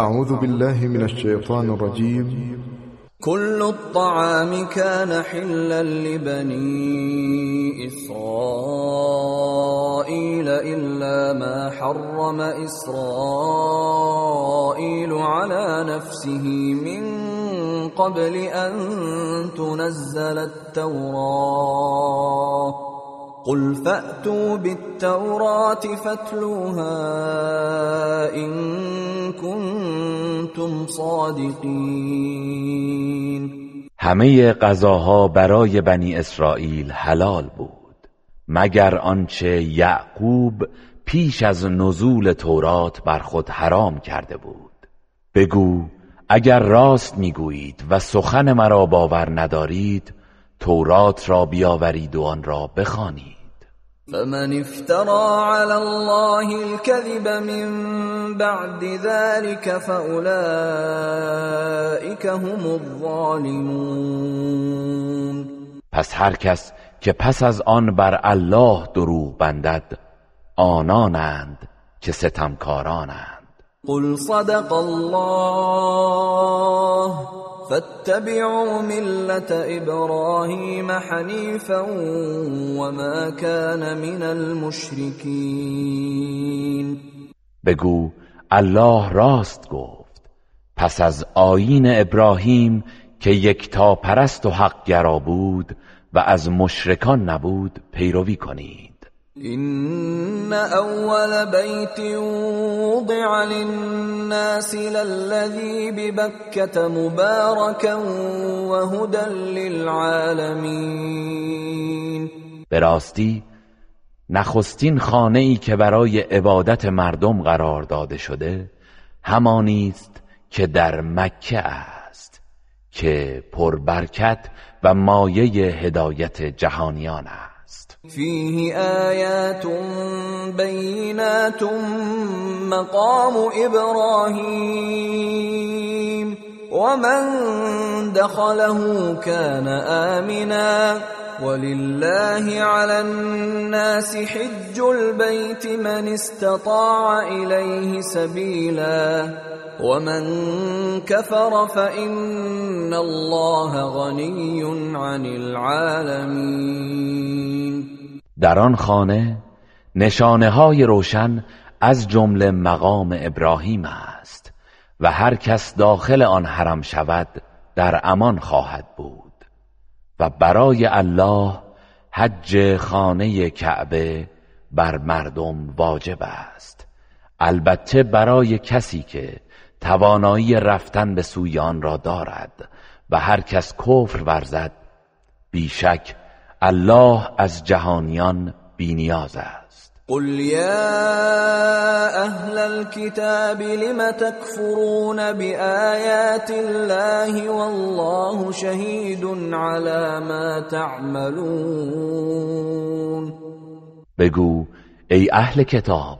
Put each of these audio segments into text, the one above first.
أعوذ بالله من الشیطان الرجیم كل الطعام كان حلا لبني إسرائيل إلا ما حرم إسرائيل على نفسه من قبل أن تنزل التوراة. قل فأتوا بالتوراة فاتلوها إن كنتم صادقين. همه غذاها برای بنی اسرائیل حلال بود مگر آنچه یعقوب پیش از نزول تورات بر خود حرام کرده بود. بگو اگر راست می‌گویید و سخن مرا باور ندارید تورات را بیاورید و آن را بخوانید. فمن افترى على الله الكذب من بعد ذلك فأولئك هم الظالمون. پس هر کس که پس از آن بر الله دروغ بندد آنانند که ستمکارانند. قل صدق الله. فاتبعوا ملة ابراهیم حنیفا وما كان من المشرکین بگو الله راست گفت. پس از آیین ابراهیم که یکتا پرست و حق گرا بود و از مشرکان نبود پیروی کنید. إن أول بيت وضع للناس للذي ببكة مباركا وهدى للعالمين. به راستی نخستین خانه ای که برای عبادت مردم قرار داده شده همانی است که در مکه است که پربرکت و مایه هدایت جهانیان است. فيه آيات بينات مقام إبراهيم ومن دخله كان آمنا ولله على الناس حج البيت من استطاع إليه سبيلا ومن كفر فإن الله غني عن العالمين. در آن خانه نشانه های روشن از جمله مقام ابراهیم است. و هر کس داخل آن حرم شود در امان خواهد بود. و برای الله حج خانه کعبه بر مردم واجب است. البته برای کسی که توانایی رفتن به سوی آن را دارد و هر کس کفر ورزد بیشک الله از جهانیان بینیاز است. قل یا اهل الكتاب لم تكفرون بآیات الله والله شهید على ما تعملون. بگو ای اهل کتاب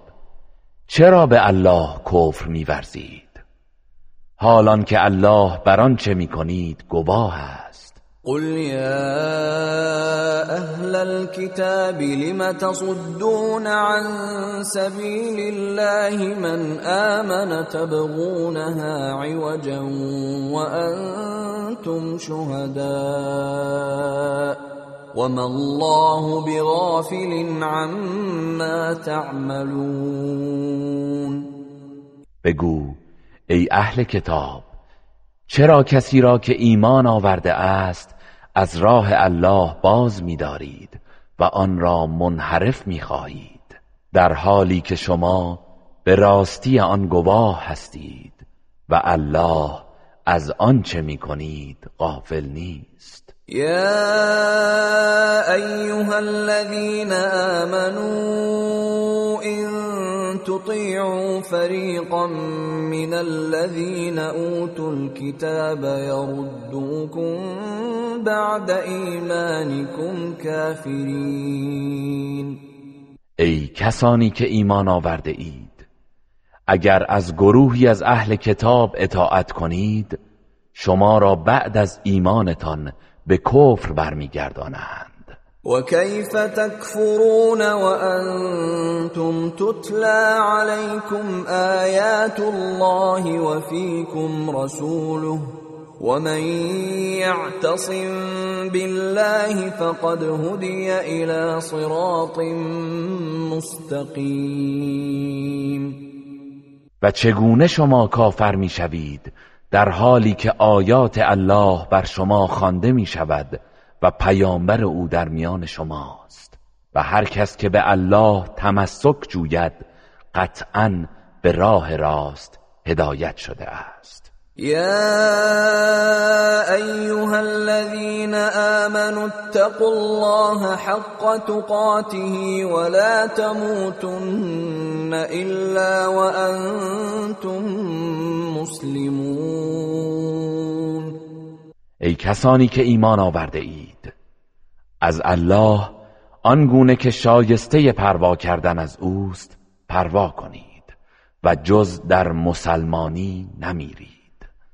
چرا به الله کفر میورزید؟ حالان که الله بر آنچه می‌کنید گواه است. قل یا أهل الكتاب لم تصدون عن سبیل الله من آمن تبغونها عوجا وأنتم شهداء وما الله بغافل عما تعملون. بگو ای أهل کتاب چرا کسی را که ایمان آورده است از راه الله باز می‌دارید و آن را منحرف می‌خواهید در حالی که شما به راستی آن گواه هستید و الله از آنچه می‌کنید غافل نیست. یا ایها الذين آمنوا تطيعوا فريقا من الذين اوتوا الكتاب يردوكم بعد ایمانكم كافرين. ای کسانی که ایمان آورده اید اگر از گروهی از اهل کتاب اطاعت کنید شما را بعد از ایمانتان به کفر برمیگردانند. وكيف تكفرون وأنتم تتلى عليكم آيات الله وفيكم رسوله ومن يعتصم بالله فقد هدي الى صراط مستقیم. و چگونه شما کافر می‌شوید؟ در حالی که آیات الله بر شما خوانده می شود و پیامبر او در میان شماست. و هر کس که به الله تمسک جوید قطعا به راه راست هدایت شده است. يا ايها الذين امنوا اتقوا الله حق تقاته ولا تموتن الا وانتم مسلمون. ای کسانی که ایمان آورده اید از الله آنگونه که شایسته پروا کردن از اوست پروا کنید و جز در مسلمانی نمیرید.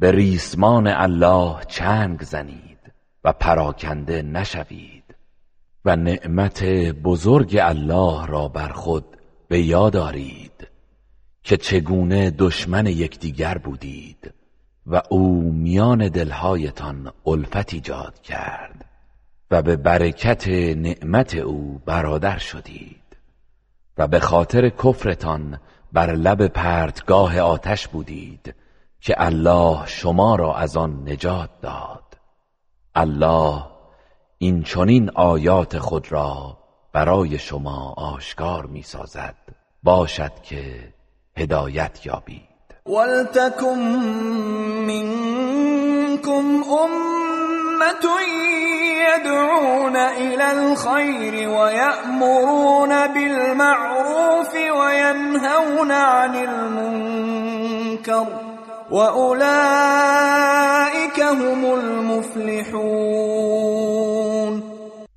به ریسمان الله چنگ زنید و پراکنده نشوید و نعمت بزرگ الله را بر خود به یاد آرید که چگونه دشمن یکدیگر بودید و او میان دلهایتان الفت ایجاد کرد و به برکت نعمت او برادر شدید و به خاطر کفرتان بر لب پرتگاه آتش بودید که الله شما را از آن نجات داد. الله این چنین آیات خود را برای شما آشکار می سازد باشد که هدایت یابید. ولتكن منكم امه يدعون الى الخير ويأمرون بالمعروف وينهون عن واولئك هم المفلحون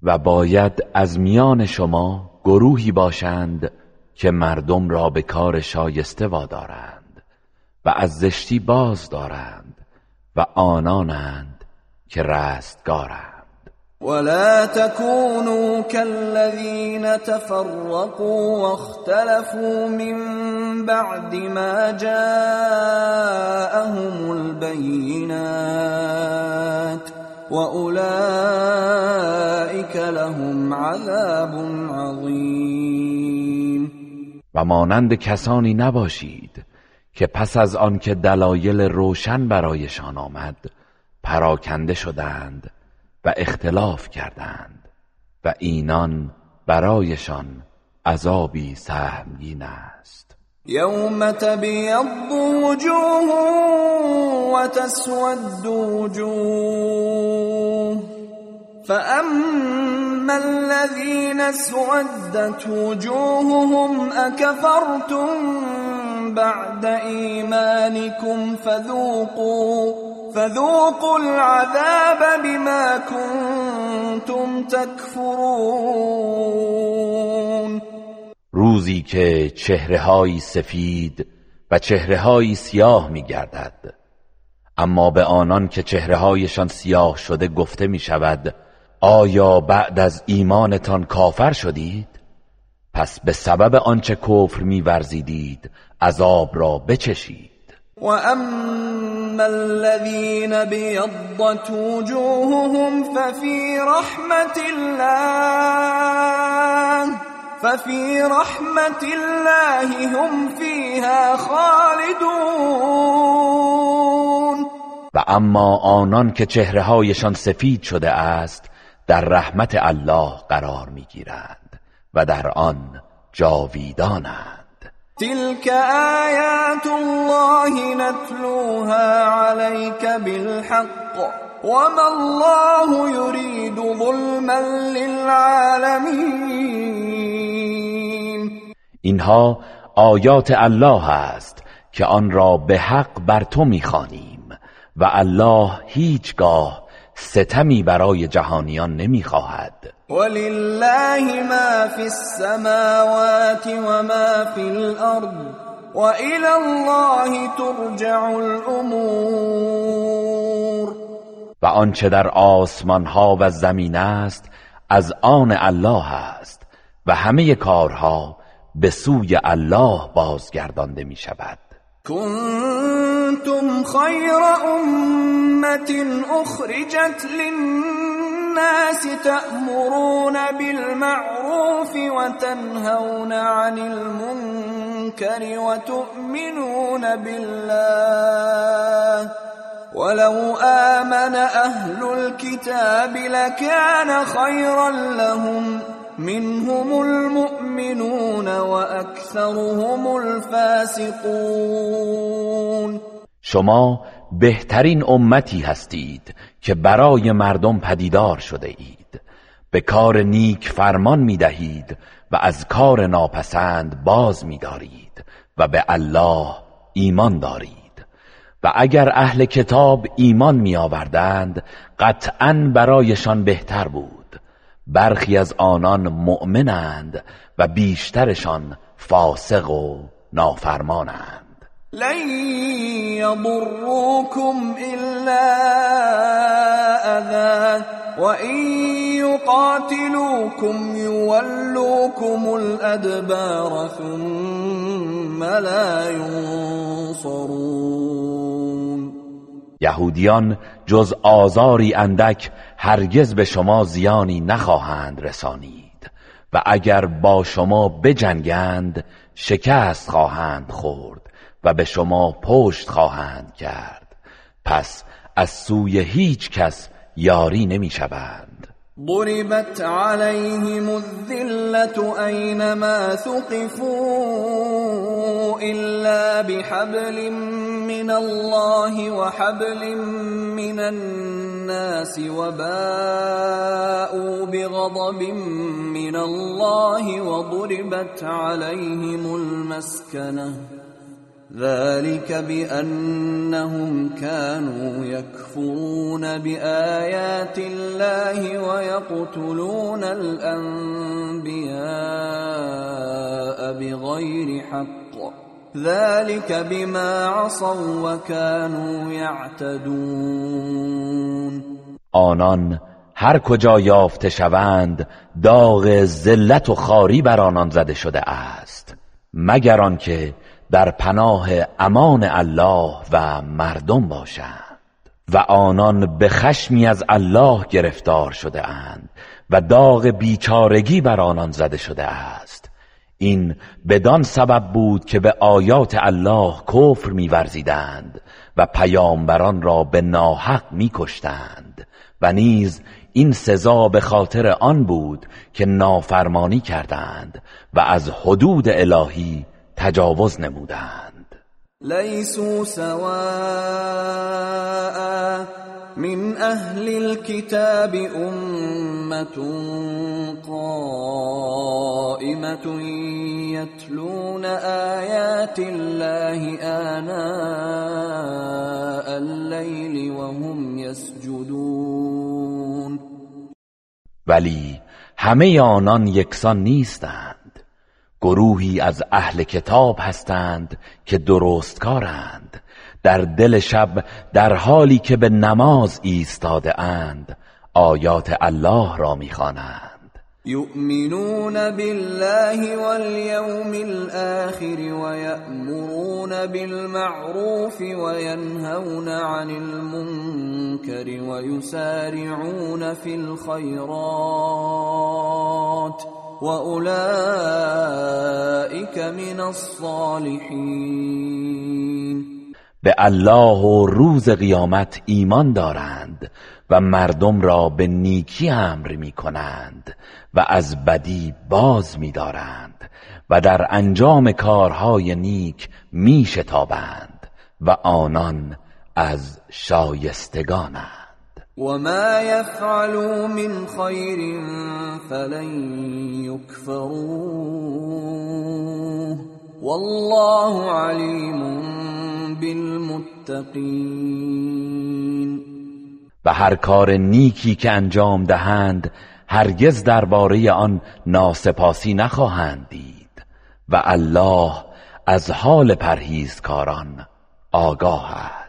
و باید از میان شما گروهی باشند که مردم را به کار شایسته وادارند و از زشتی باز دارند و آنانند که رستگارند. ولا تكونوا كالذين تفرقوا واختلفوا من بعد ما جاءهم البينات واولئك لهم عذاب عظیم و مانند کسانی نباشید که پس از آنکه دلایل روشن برایشان آمد پراکنده شدند و اختلاف کردند و اینان برایشان عذابی سهمگین است. یوم تبیض وجوه و تسود وجوه فأما الذين اسودت وجوههم أكفرتم بعد إيمانكم فذوقوا فذوقوا العذاب بما كنتم تكفرون روزی که چهره سفید و چهره سیاه می گردد اما به آنان که چهره سیاه شده گفته می شود آیا بعد از ایمانتان کافر شدید؟ پس به سبب آنچه کفر میورزیدید عذاب را بچشید. و اما الذين بيضت وجوههم ففي رحمت الله ففي رحمت الله هم فيها خالدون. و اما آنان که چهره هایشان سفید شده است در رحمت الله قرار می‌گیرند. و در آن جاویدانند. تلك آیات الله نتلوها عليك بالحق وما الله يريد ظلما للعالمين. اینها آیات الله است که آن را به حق بر تو می‌خوانیم و الله هیچگاه ستمی برای جهانیان نمی‌خواهد. ولله ما فی السماوات و ما فی الارض و الى الله ترجع الامور و آنچه در آسمان ها و زمین است از آن الله است و همه کارها به سوی الله بازگردانده می شود. کنتم خیر امت اخرجت للناس تأمرون بالمعروف وتنهون عن المنكر وتؤمنون بالله. ولو آمن أهل الكتاب لكان خيرا لهم. منهم المؤمنون وأكثرهم الفاسقون. شما بهترین امتی هستید که برای مردم پدیدار شده اید. به کار نیک فرمان می دهید و از کار ناپسند باز می دارید و به الله ایمان دارید. و اگر اهل کتاب ایمان می آوردند قطعا برایشان بهتر بود. برخی از آنان مؤمنند و بیشترشان فاسق و نافرمانند. لن يضروكم يقاتلوكم يولوكم ثم لا ينصرون. یهودیان جز آزاری اندک هرگز به شما زیانی نخواهند رسانید و اگر با شما بجنگند شکست خواهند خورد. و به شما پشت خواهند کرد. پس از سوی هیچ کس یاری نمی شوند. ضربت عليهم الذلة أينما ثقفوا إلا بحبل من الله وحبل من الناس وباءوا بغضب من الله وضربت عليهم المسكنه ذلك بأنهم كانوا يكفرون بآيات الله ويقتلون الأنبياء بغير حق. ذلك بما عصوا وكانوا يعتدون. آنان هر کجا یافته شوند داغ ذلت و خاری بر آنان زده شده است. مگر آنکه در پناه امان الله و مردم باشند. و آنان به خشمی از الله گرفتار شده اند و داغ بیچارگی بر آنان زده شده است. این بدان سبب بود که به آیات الله کفر میورزیدند و پیامبران را به ناحق میکشتند و نیز این سزا به خاطر آن بود که نافرمانی کردند و از حدود الهی تجاوز نمودند. لیسو سواء من اهل الكتاب امت قائمت يتلون آیات الله آناء الليل وهم يسجدون ولی همه آنان یکسان نیستند. گروهی از اهل کتاب هستند که درستکارند. در دل شب در حالی که به نماز ایستاده اند آیات الله را می‌خوانند. یؤمنون بالله واليوم الآخر ويأمرون بالمعروف وينهون عن المنكر ويسارعون في الخيرات وأولئك من الصالحين. به الله و روز قیامت ایمان دارند و مردم را به نیکی امر می کنند و از بدی باز می دارند و در انجام کارهای نیک می شتابند و آنان از شایستگانند وما يفعلوا من خير فلن يكفروه والله عليم بالمتقين. و هر کار نیکی که انجام دهند هرگز درباره آن ناسپاسی نخواهند دید. و الله از حال پرهیزکاران آگاه است.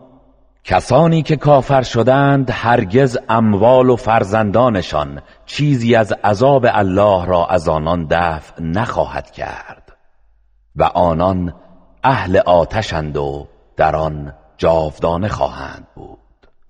کسانی که کافر شدند هرگز اموال و فرزندانشان چیزی از عذاب الله را از آنان دفع نخواهد کرد و آنان اهل آتشند و در آن جاودانه خواهند بود.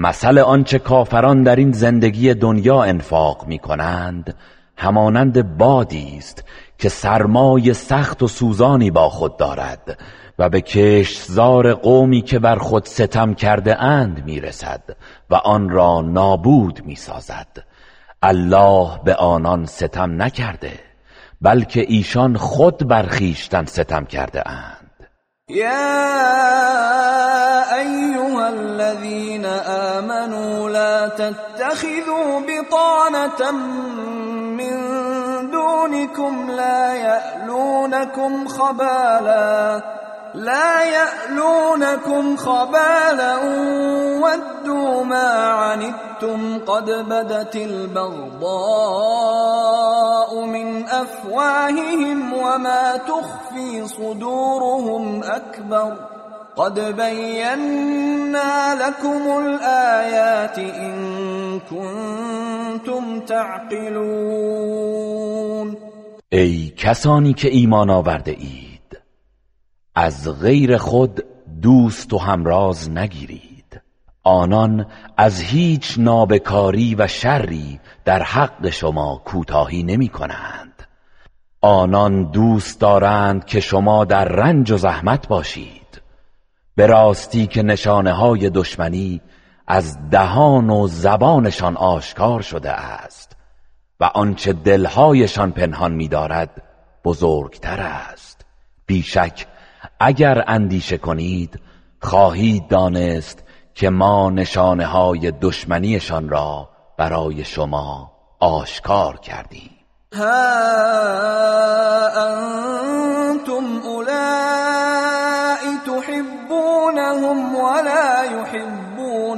مثل آنچه کافران در این زندگی دنیا انفاق می کنند همانند بادی است که سرمای سخت و سوزانی با خود دارد و به کشتزار قومی که بر خود ستم کرده اند می رسد و آن را نابود می سازد الله به آنان ستم نکرده بلکه ایشان خود بر خویشتن ستم کرده اند. يا أيها الذين آمنوا لا تتخذوا بطانة من دونكم لا يألونكم خبالا لا يألونكم خبالا ودوا ما عنتم قد بدت البغضاء من أفواههم وما تخفي صدورهم أكبر قد بينا لكم الآيات إن كنتم تعقلون کسانی که ایمان آورده اید. از غیر خود دوست و همراز نگیرید. آنان از هیچ نابکاری و شری در حق شما کوتاهی نمی کنند. آنان دوست دارند که شما در رنج و زحمت باشید. به راستی که نشانه های دشمنی از دهان و زبانشان آشکار شده است و آنچه دلهایشان پنهان می‌دارد بزرگتر است. بیشک اگر اندیشه کنید خواهید دانست که ما نشانه های دشمنیشان را برای شما آشکار کردیم. ها انتم اولائی تحبونهم ولا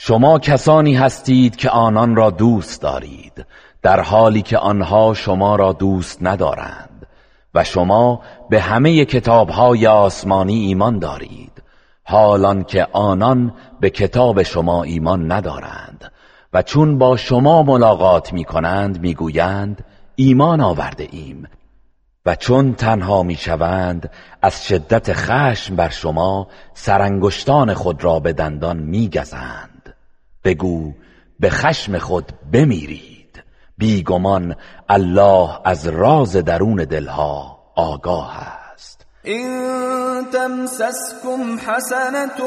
شما کسانی هستید که آنان را دوست دارید در حالی که آنها شما را دوست ندارند و شما به همه کتابهای آسمانی ایمان دارید حالان که آنان به کتاب شما ایمان ندارند و چون با شما ملاقات می کنند می گویند ایمان آورده ایم و چون تنها می‌شوند از شدت خشم بر شما سرانگشتان خود را به دندان میگزند. بگو به خشم خود بمیرید. بیگمان الله از راز درون دلها آگاه است. این تمسسكم حسنة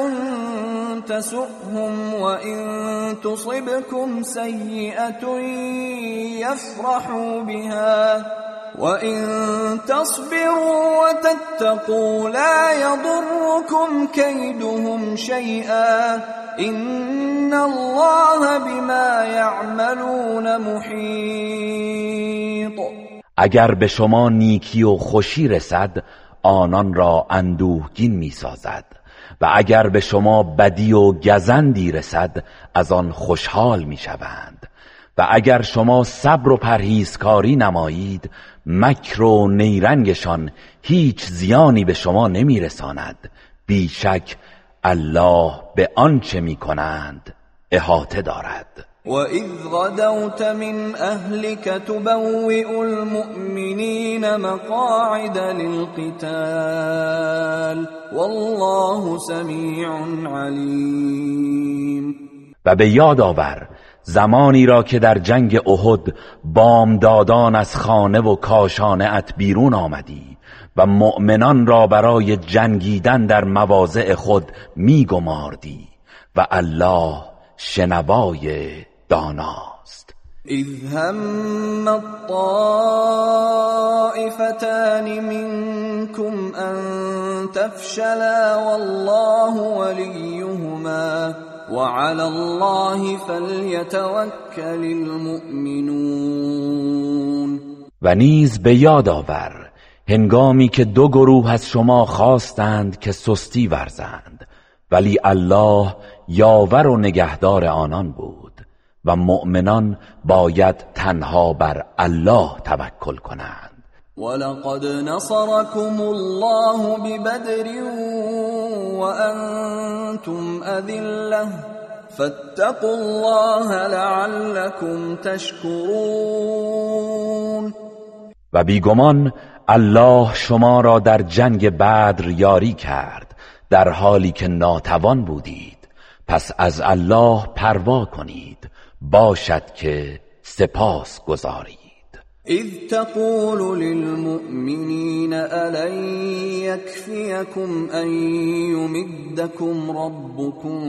تسؤهم وإن تصبكم سيئة يفرحوا بها. وإن تصبروا وتتقوا لا يضركم كيدهم شيئا إن الله بما يعملون محيط. اگر به شما نیکی و خوشی رسد آنان را اندوهگین می سازد و اگر به شما بدی و گزندی رسد از آن خوشحال می شوند و اگر شما صبر و پرهیزکاری نمایید مکر و نیرنگشان هیچ زیانی به شما نمیرساند. بیشک الله به آنچه می کنند احاطه دارد. وَإِذْ غَدَوْتَ مِنْ أَهْلِكَ تُبَوِّئُ الْمُؤْمِنِينَ مَقَاعِدَ لِلْقِتَالِ وَاللَّهُ سَمِيعٌ عَلِيمٌ و به یاد آور زمانی را که در جنگ احد بامدادان از خانه و کاشانه ات بیرون آمدی و مؤمنان را برای جنگیدن در مواضع خود میگماردی و الله شنوای داناست. اذ هم الطائفتان منكم ان تفشلا والله وليهما وعلى الله فليتوكل المؤمنون. و نیز به یاد آور هنگامی که دو گروه از شما خواستند که سستی ورزند ولی الله یاور و نگهدار آنان بود و مؤمنان باید تنها بر الله توکل کنند. ولقد نصركم الله ببدر وأنتم أذلة فاتقوا الله لعلكم تشكرون و بیگمان الله شما را در جنگ بدر یاری کرد در حالی که ناتوان بودید. پس از الله پروا کنید. باشد که سپاس گذارید. اذ تقول للمؤمنين ألن يكفيكم أن يمدكم ربكم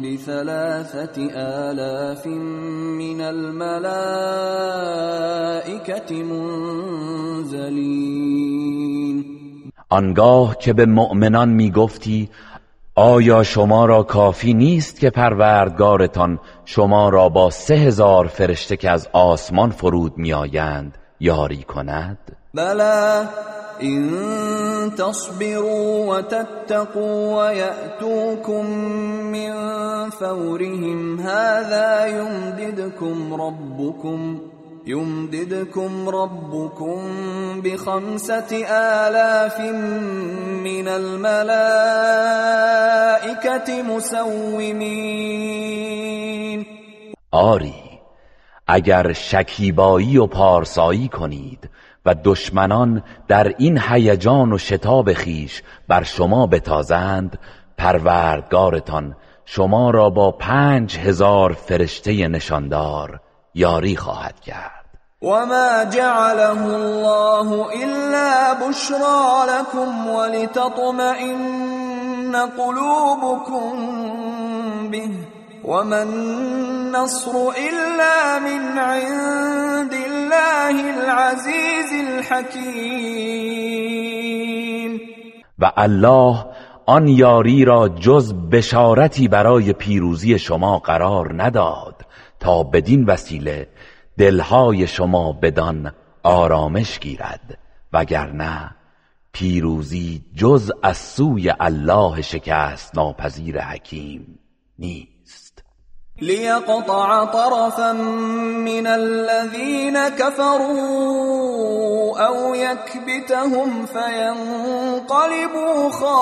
بثلاثة آلاف من الملائكة منزلين. آنگاه که به مؤمنان می‌گفتی آیا شما را کافی نیست که پروردگارتان شما را با سه هزار فرشته که از آسمان فرود میآیند یاری کند؟ بلا این تصبروا و تتقوا و یأتوكم من فورهم هذا یمددكم ربكم. يمددكم ربكم بخمسة آلاف من الملائكة مسومين. آری اگر شکیبایی و پارسایی کنید و دشمنان در این هیجان و شتاب خیش بر شما بتازند پروردگارتان شما را با پنج هزار فرشته نشاندار یاری خواهد کرد. وما جعله الله إلا بشرى لكم ولتطمئن قلوبكم به وما النصر إلا من عند الله العزيز الحكيم و الله آن یاری را جز بشارتی برای پیروزی شما قرار نداد تا بدین وسیله دلهای شما بدان آرامش گیرد وگرنه پیروزی جز از سوی الله شکست ناپذیر حکیم نیست. لیقطع طرفا من الذين كفروا او يكبتهم فينقلبوا خائبين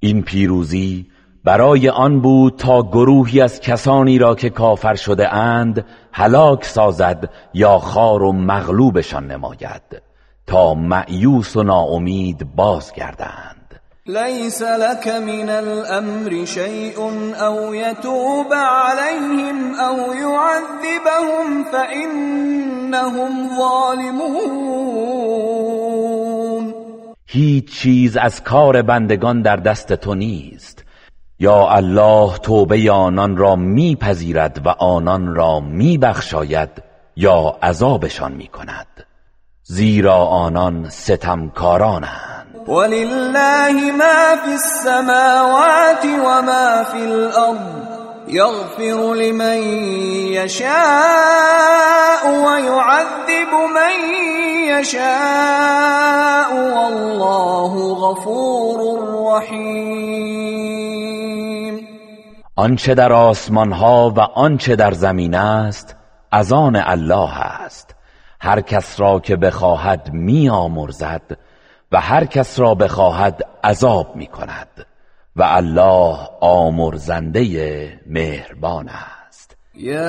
این پیروزی برای آن بود تا گروهی از کسانی را که کافر شده اند هلاک سازد یا خار و مغلوبشان نماید تا معیوس و ناامید بازگردند. لیس لك من الامر شیء او یتوب عليهم او يعذبهم فانهم ظالمون. هیچ چیز از کار بندگان در دست تو نیست. یا الله توبه آنان را میپذیرد و آنان را میبخشاید یا عذابشان می‌کند. زیرا آنان ستمکارانند. ولله ما فی السماوات و ما فی الارض. یغفر لمن یشاء و من یشاء والله غفور رحیم آنچه در آسمان ها و آنچه در زمین است از آن الله است. هر کس را که بخواهد می آمرزد و هر کس را بخواهد عذاب می کند و الله آمرزنده مهربان است. يا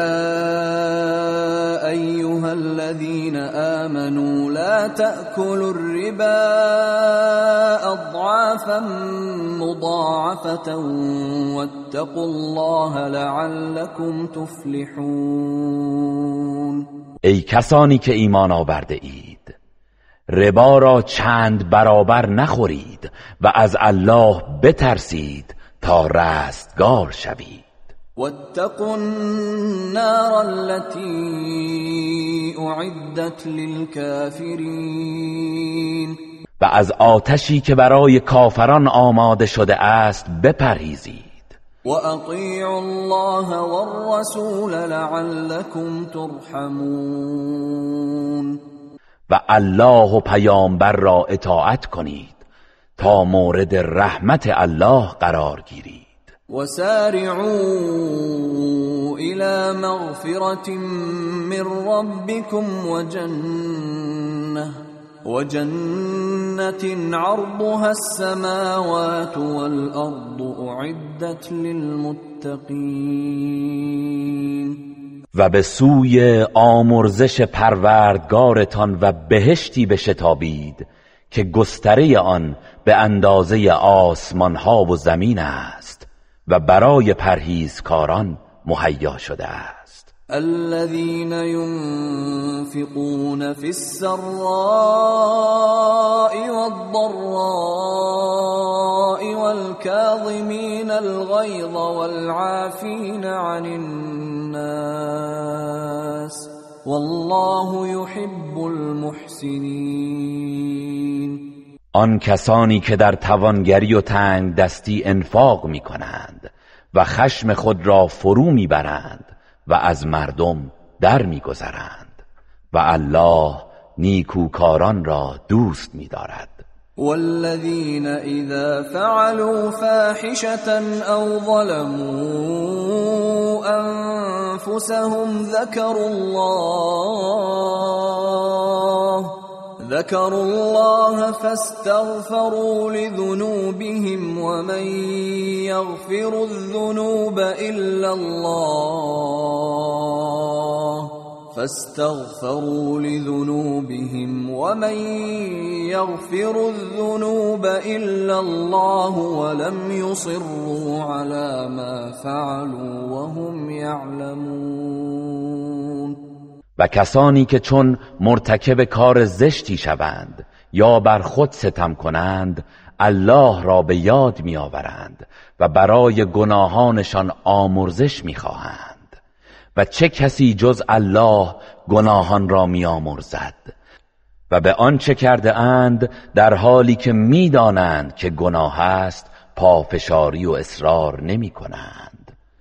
ايها الذين آمنوا لا تأكلوا الربا اضعافا مضاعفة واتقوا الله لعلكم تفلحون. ای کسانی که ایمان آورده اید. ربا را چند برابر نخورید و از الله بترسید تا رستگار شوید. واتقوا النار التي اعدت للكافرين. و از آتشی که برای کافران آماده شده است بپرهیزید. واطيعوا الله والرسول لعلكم ترحمون. و الله و پیامبر را اطاعت کنید تا مورد رحمت الله قرار گیرید. وسارعوا الى مغفرة من ربكم وجنة وجنة عرضها السماوات والأرض أعدت للمتقين. و به سوی آمرزش پروردگارتان و بهشتی بشتابید که گستره آن به اندازه آسمان ها و زمین است و برای پرهیزکاران مهیا شده است. الذين ينفقون في السراء والضراء والكاظمين الغيظ والعافين عن الناس والله يحب المحسنين. آن کسانی که در توانگری و تنگ دستی انفاق می کنند و خشم خود را فرو می برند و از مردم در می گذرند و الله نیکوکاران را دوست می دارد والذين إذا فعلوا فاحشة أو ظلموا أنفسهم ذكروا الله ذكروا الله فاستغفروا لذنوبهم ومن يغفر الذنوب إلا الله فاستغفروا لذنوبهم ومن يغفر الذنوب إلا الله ولم يصروا على ما فعلوا وهم يعلمون و کسانی که چون مرتکب کار زشتی شوند یا بر خود ستم کنند الله را به یاد می آورند و برای گناهانشان آمرزش می خواهند و چه کسی جز الله گناهان را می آمرزد و به آنچه کرده اند در حالی که می‌دانند که گناه است پافشاری و اصرار نمی کنند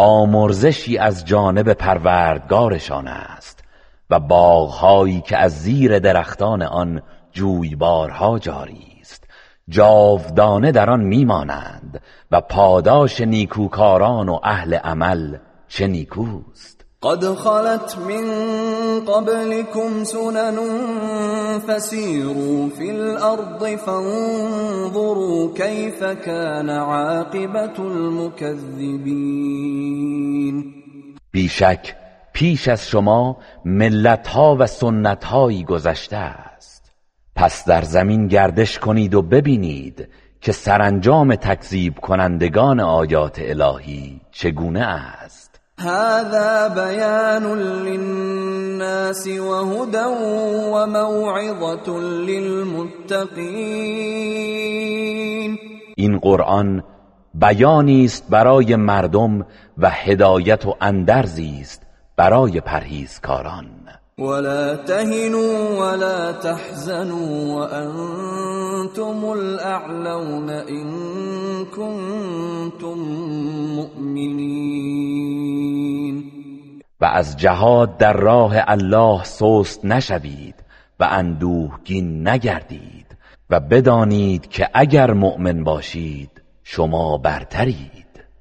آمرزشی از جانب پروردگارشان است و باغهایی که از زیر درختان آن جویبارها جاری است. جاودانه در آن میمانند و پاداش نیکوکاران و اهل عمل چه نیکوست؟ قد خلت من قبلكم سنن فسيروا في الأرض فانظروا كيف كان عاقبة المكذبين. بیشک پیش از شما ملتها و سنتهایی گذشته است. پس در زمین گردش کنید و ببینید که سرانجام تکذیب کنندگان آیات الهی چگونه است. هذا بيان للناس وهدى وموعظة للمتقين. این قرآن بیانی است برای مردم و هدایت و اندرزی است برای پرهیزکاران. ولا تهنوا ولا تحزنوا وأنتم الأعلون إن كنتم مؤمنين. و از جهاد در راه الله سست نشوید و اندوهگین نگردید و بدانید که اگر مؤمن باشید شما برترید.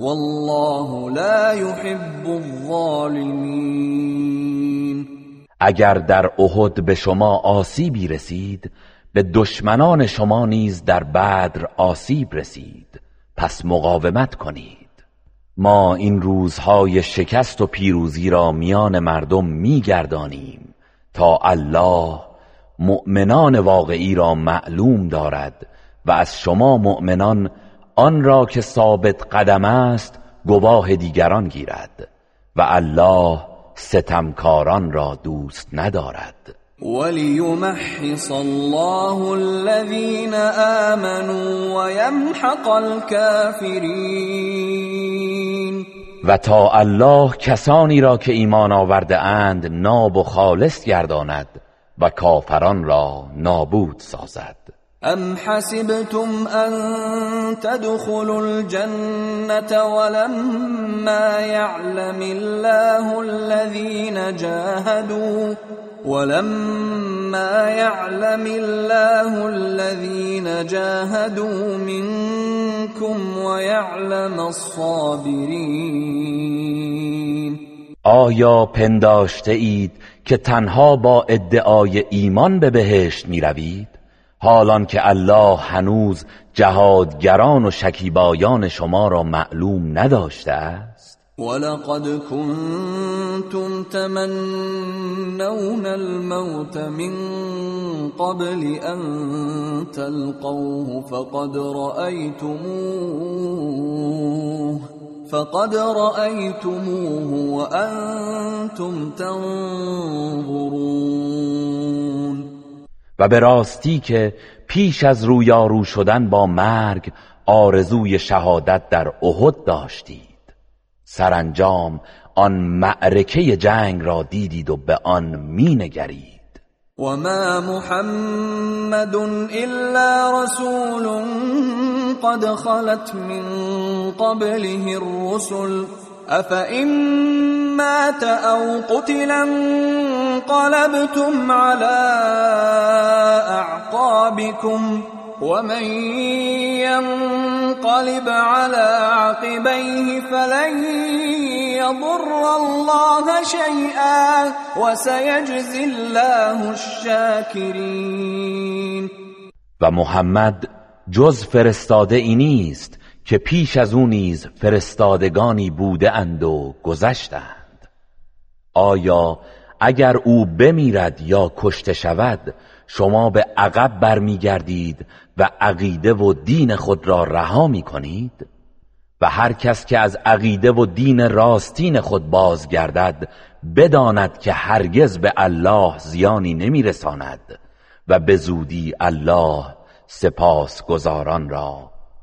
والله لا يحب الظالمين اگر در احد به شما آسیبی رسید به دشمنان شما نیز در بدر آسیب رسید. پس مقاومت کنید. ما این روزهای شکست و پیروزی را میان مردم میگردانیم تا الله مؤمنان واقعی را معلوم دارد و از شما مؤمنان آن را که ثابت قدم است گواه دیگران گیرد و الله ستمکاران را دوست ندارد. وليمحص الله الذين آمنوا ويمحق الكافرين و تا الله کسانی را که ایمان آورده اند ناب و خالص گرداند و کافران را نابود سازد. أم حسبتم أن تدخلوا الجنة ولما يعلم الله الذين جاهدوا ولما يعلم الله الذين جاهدوا منكم ويعلم الصابرين آیا پنداشته اید که تنها با ادعای ایمان به بهشت می روید؟ حالان که الله هنوز جهادگران و شکیبایان شما را معلوم نداشته است؟ ولقد كنتم تمنون الموت من قبل أن تلقوه فقد رأيتموه فقد رأيتموه وأنتم تنظرون. و به راستی که پیش از رویارو شدن با مرگ آرزوی شهادت در احد داشتید. سرانجام آن معرکه جنگ را دیدید و به آن مینگرید. وما محمد إلا رسول قد خلت من قبله الرسل أفإن مات أو قتل انقلبتم على أعقابكم ومن ينقلب على عقبيه فلن يضر الله شيئا وسيجزي الله الشاكرين و محمد جز فرستاده ای نیست. که پیش از او نیز فرستادگانی بوده اند و گذشتند. آیا اگر او بمیرد یا کشته شود شما به عقب برمیگردید و عقیده و دین خود را رها می کنید و هر کس که از عقیده و دین راستین خود بازگردد بداند که هرگز به الله زیانی نمیرساند و به زودی الله سپاس گزاران را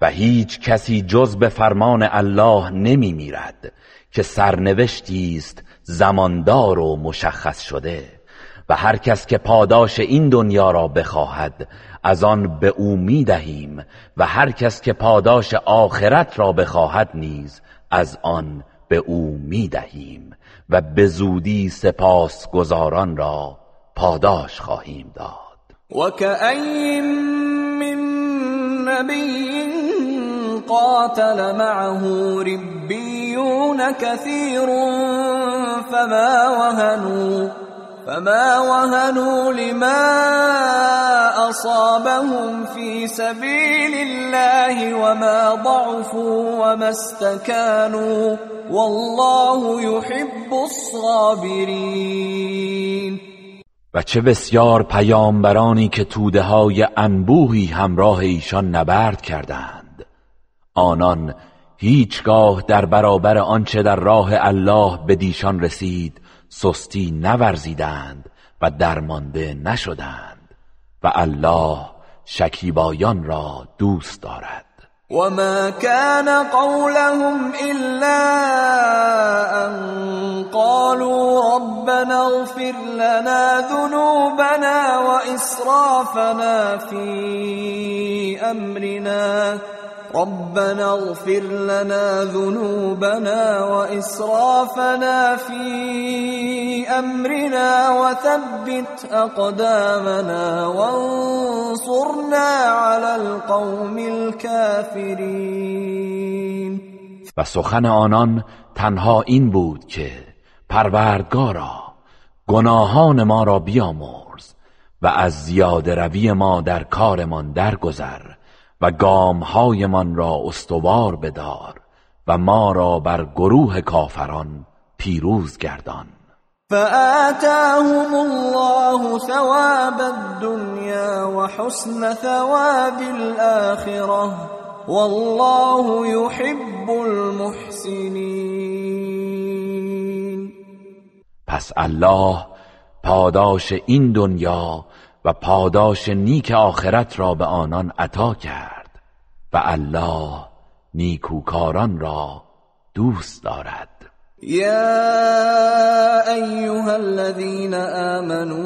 و هیچ کسی جز به فرمان الله نمی میرد که سرنوشتی است زماندار و مشخص شده و هر کس که پاداش این دنیا را بخواهد از آن به او می دهیم و هر کس که پاداش آخرت را بخواهد نیز از آن به او می دهیم و به زودی سپاس گزاران را پاداش خواهیم داد. و من نبی قاتل معه ربيون كثير فما وهنوا فما وهنوا لما أصابهم في سبيل الله وما ضعفوا وما استكانوا والله يحب الصابرين. و چه بسیار پیامبرانی که توده های انبوهی همراه ایشان نبرد کردند. آنان هیچگاه در برابر آنچه در راه الله به دیشان رسید سستی نورزیدند و درمانده نشدند و الله شکیبایان را دوست دارد. وما كان قولهم إلا أن قالوا ربنا اغفر لنا ذنوبنا وإسرافنا في أمرنا ربنا اغفر لنا ذنوبنا وإسرافنا في أمرنا وثبت أقدامنا وانصرنا على القوم الكافرين. و سخن آنان تنها این بود که پروردگارا گناهان ما را بیامرز و از زیاده روی ما در کارمان درگذر و گامهایمان را استوار بدار و ما را بر گروه کافران پیروز گردان. فآتاهم الله ثواب الدنيا وحسن ثواب الآخرة والله يحب المحسنين. پس الله پاداش این دنیا و پاداش نیک آخرت را به آنان عطا کرد و الله نیکوکاران را دوست دارد. یا ایها الذين آمنوا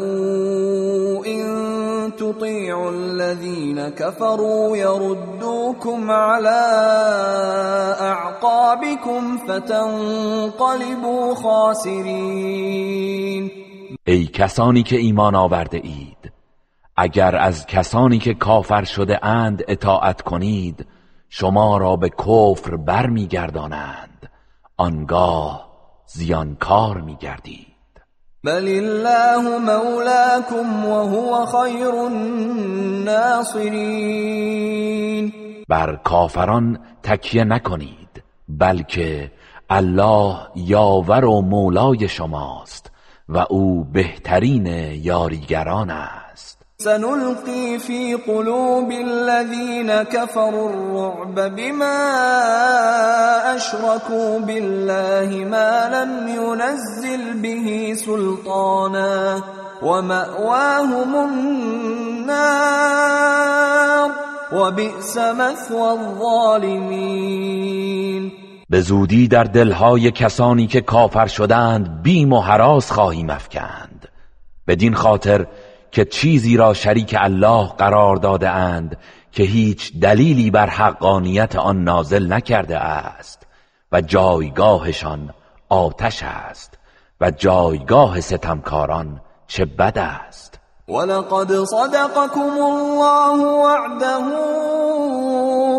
ان تطيعوا الذين كفروا يردوكم على اعقابكم فتنقلبوا خاسرین. ای کسانی که ایمان آورده اید اگر از کسانی که کافر شده اند اطاعت کنید شما را به کفر برمیگردانند. آنگاه زیانکار میگردید. بل الله مولاكم وهو خیر الناصرین. بر کافران تکیه نکنید بلکه الله یاور و مولای شماست و او بهترین یاریگران است. سنلقي في قلوب الذين كفروا الرعب بما اشركوا بالله ما لم ينزل به سلطانا ومأواهم النار وبئس مثوى الظالمين. به زودی در دلهای کسانی که کافر شدند بیم و حراس خواهیم افکند. بدین خاطر که چیزی را شریک الله قرار داده اند که هیچ دلیلی بر حقانیت آن نازل نکرده است و جایگاهشان آتش است و جایگاه ستمکاران چه بد است. ولقد صدقكم الله وعده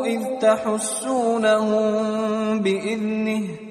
اذ تحسونهم بإذنه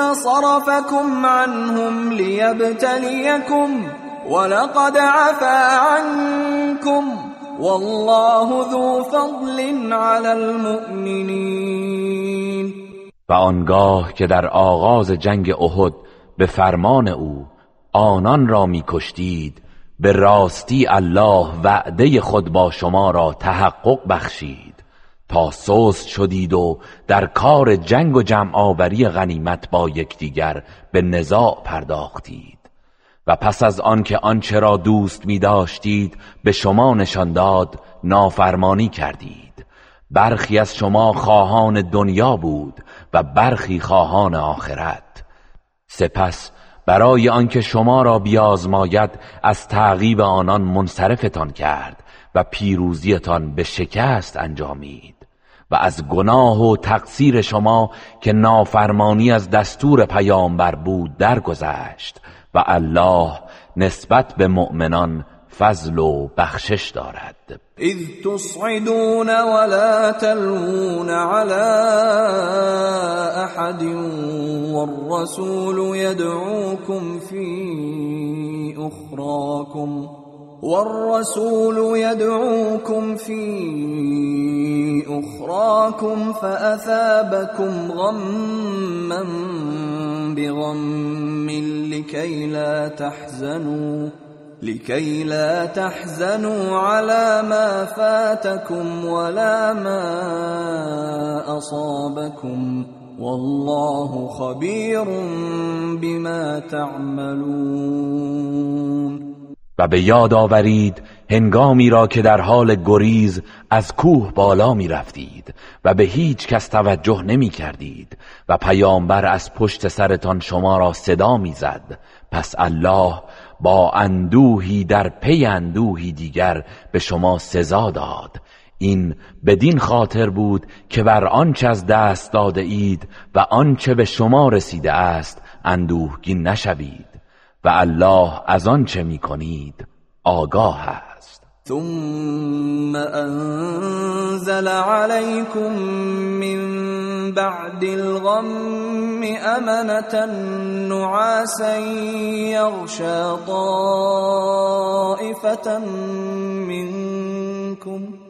صرفكم عنهم ليبتليكم ولقد عفا عنكم والله ذو فضل على المؤمنين. و آنگاه که در آغاز جنگ احد به فرمان او آنان را میکشتید به راستی الله وعده خود با شما را تحقق بخشید. تا سست شدید و در کار جنگ و جمع آوری غنیمت با یکدیگر به نزاع پرداختید. و پس از آنکه آنچه را دوست می داشتید به شما نشان داد نافرمانی کردید. برخی از شما خواهان دنیا بود و برخی خواهان آخرت. سپس برای آنکه شما را بیازماید از تعقیب آنان منصرفتان کرد و پیروزیتان به شکست انجامید. و از گناه و تقصیر شما که نافرمانی از دستور پیامبر بود درگذشت و الله نسبت به مؤمنان فضل و بخشش دارد. اذ تصعدون ولا تلوون على احد والرسول يدعوكم في اخراكم والرسول يدعوكم في أخراكم فأثابكم غما بغم لكي لا تحزنوا لكي لا تحزنوا على ما فاتكم ولا ما أصابكم. والله خبير بما تعملون. و به یاد آورید هنگامی را که در حال گریز از کوه بالا می رفتید و به هیچ کس توجه نمی کردید و پیامبر از پشت سرتان شما را صدا می زد پس الله با اندوهی در پی اندوهی دیگر به شما سزا داد. این بدین خاطر بود که بر آنچه از دست داده اید و آنچه به شما رسیده است اندوهگین نشوید. و الله از آنچه می‌کنید آگاه است. ثم انزل عليكم من بعد الغم امنة نعاسا يغشى طائفة منكم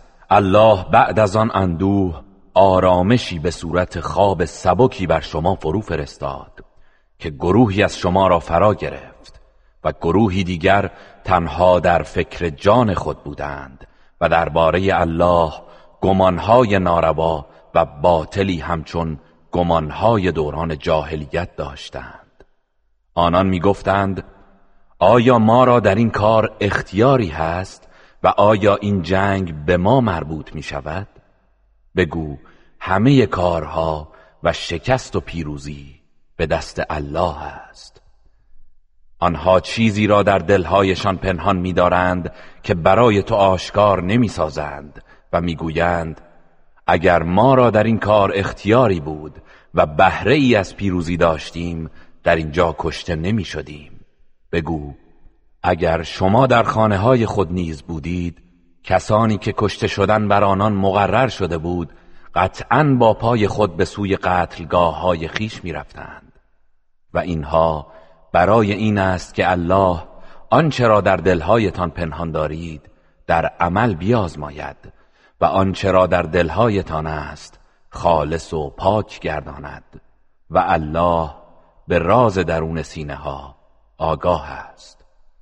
الله بعد از آن اندوه آرامشی به صورت خواب سبکی بر شما فرو فرستاد که گروهی از شما را فرا گرفت و گروهی دیگر تنها در فکر جان خود بودند و درباره الله گمانهای ناروا و باطلی همچون گمانهای دوران جاهلیت داشتند. آنان می‌گفتند آیا ما را در این کار اختیاری هست؟ و آیا این جنگ به ما مربوط می شود؟ بگو همه کارها و شکست و پیروزی به دست الله است آنها چیزی را در دلهایشان پنهان می‌دارند که برای تو آشکار نمی‌سازند و می‌گویند اگر ما را در این کار اختیاری بود و بهره ای از پیروزی داشتیم در اینجا کشته نمی شدیم بگو اگر شما در خانه های خود نیز بودید کسانی که کشته شدن بر آنان مقرر شده بود قطعا با پای خود به سوی قتلگاه های خیش می رفتند. و اینها برای این است که الله آنچه را در دلهایتان پنهان دارید در عمل بیازماید و آنچه را در دلهایتان است خالص و پاک گرداند و الله به راز درون سینه ها آگاه است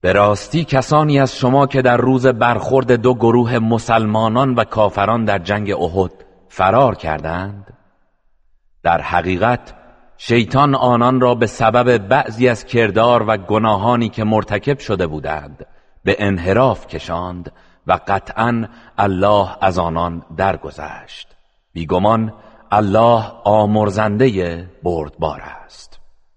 به راستی کسانی از شما که در روز برخورد دو گروه مسلمانان و کافران در جنگ احد فرار کردند در حقیقت شیطان آنان را به سبب بعضی از کردار و گناهانی که مرتکب شده بودند به انحراف کشاند و قطعا الله از آنان درگذشت. بیگمان الله آمرزنده بردبار است.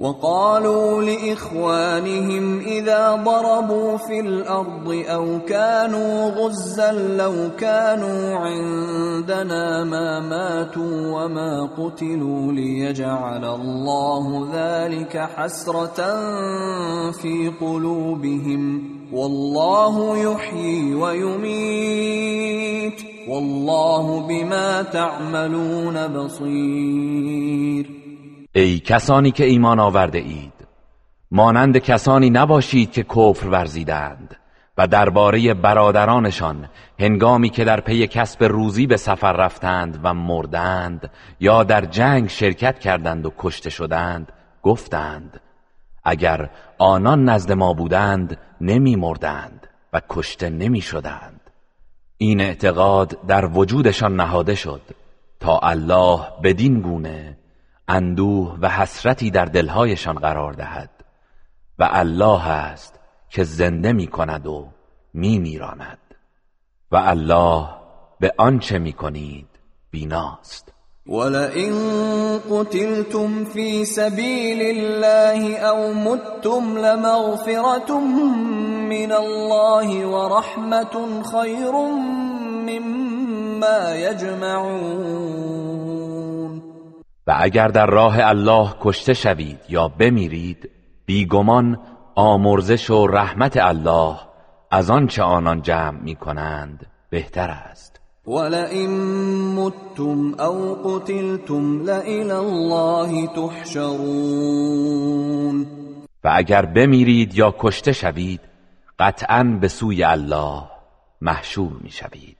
وقالوا لإخوانهم إذا ضربوا في الأرض أو كانوا غزا لو كانوا عندنا ما ماتوا وما قتلوا ليجعل الله ذلك حسرة في قلوبهم والله يحيي ويميت والله بما تعملون بصير ای کسانی که ایمان آورده اید مانند کسانی نباشید که کفر ورزیدند و درباره برادرانشان هنگامی که در پی کسب روزی به سفر رفتند و مردند یا در جنگ شرکت کردند و کشته شدند گفتند اگر آنان نزد ما بودند نمی مردند و کشته نمی شدند. این اعتقاد در وجودشان نهاده شد تا الله بدین گونه اندوه و حسرتی در دلهایشان قرار دهد و الله است که زنده می کند و می میراند و الله به آنچه می کنید بیناست. ولئن قتلتم في سبيل الله او متم لمغفرة من الله ورحمة خير مما يجمعون و اگر در راه الله کشته شوید یا بمیرید بیگمان آمرزش و رحمت الله از آنچه آنان جمع می کنند بهتر است. ولئن متم او قتلتم لإلى الله تحشرون. و اگر بمیرید یا کشته شوید قطعا به سوی الله محشور می شوید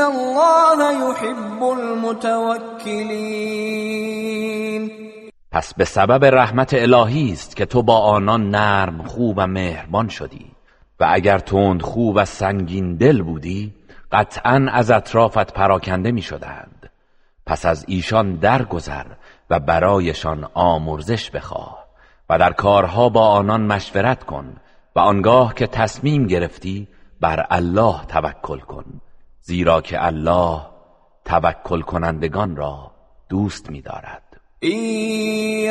الله يحب المتوكلين. پس به سبب رحمت الهی است که تو با آنان نرم خوب و مهربان شدی. و اگر تند خوب و سنگین دل بودی قطعا از اطرافت پراکنده می شدند پس از ایشان درگذر و برایشان آمرزش بخواه و در کارها با آنان مشورت کن و آنگاه که تصمیم گرفتی بر الله توکل کن. زیرا که الله توکل کنندگان را دوست می دارد إن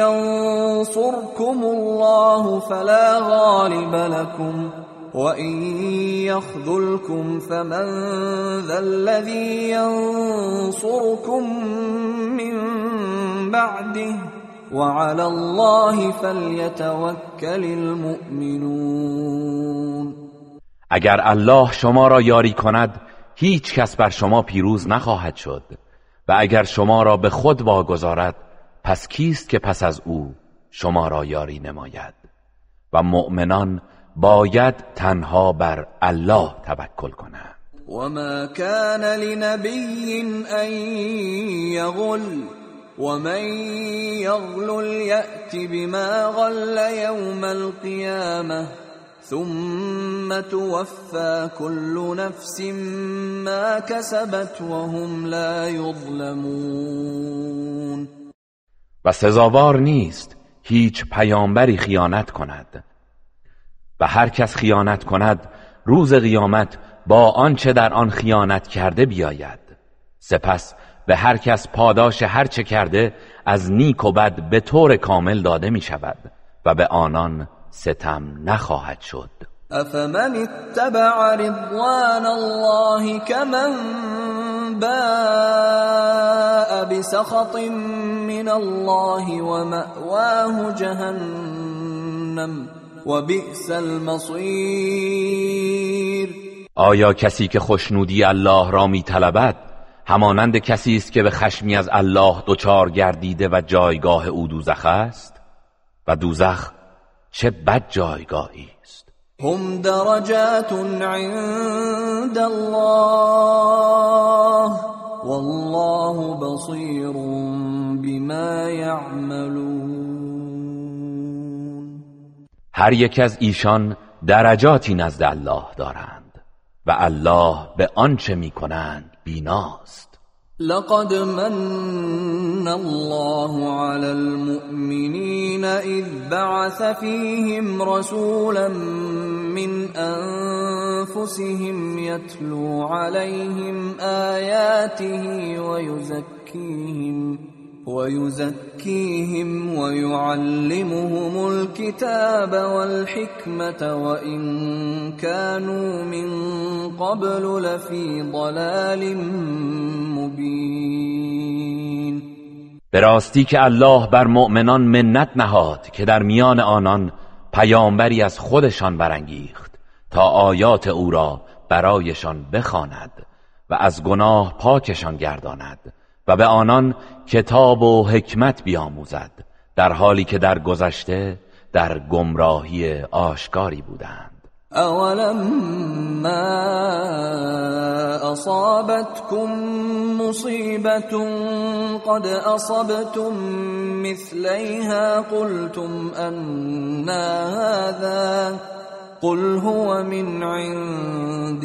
ينصركم الله فلا غالب لكم وإن يخذلكم فمن ذا الذي ينصركم من بعده وعلى الله فليتوكل المؤمنون. اگر الله شما را یاری کند هیچ کس بر شما پیروز نخواهد شد و اگر شما را به خود واگذارد پس کیست که پس از او شما را یاری نماید؟ و مؤمنان باید تنها بر الله توکل کنند. وما كان لنبي ان يغل ومن يغل يأت بما غل يوم القيامه ثم توفى كل نفس ما كسبت وهم لا يظلمون. و سزاوار نیست هیچ پیامبری خیانت کند. و هر کس خیانت کند روز قیامت با آنچه در آن خیانت کرده بیاید. سپس به هر کس پاداش هر چه کرده از نیک و بد به طور کامل داده می شود و به آنان ستم نخواهد شد. افمن اتبع رضوان الله كمن باء بسخط من الله ومأواه جهنم وبئس المصير. آیا کسی که خوشنودی الله را می طلبد همانند کسی است که به خشمی از الله دچار گردیده و جایگاه او دوزخ است؟ و دوزخ چه بد جایگاهی است. هم درجات عند الله والله بصیر بما یعملون. هر یک از ایشان درجاتی نزد الله دارند و الله به آنچه می‌کنند بیناست. لقد من الله على المؤمنين إذ بعث فيهم رسولا من أنفسهم يتلو عليهم آياته ويزكيهم ويزكيهم ويعلمهم الكتاب والحكمة وإن كانوا من قبل لفي ضلال مبين. به راستی که الله بر مؤمنان منت نهاد که در میان آنان پیامبری از خودشان برانگیخت تا آیات او را برایشان بخواند و از گناه پاکشان گرداند. و به آنان کتاب و حکمت بیاموزد در حالی که در گذشته در گمراهی آشکاری بودند. ما اصابتكم مصیبت قد اصبتم مثلیها قلتم ان هذا قل هو من عند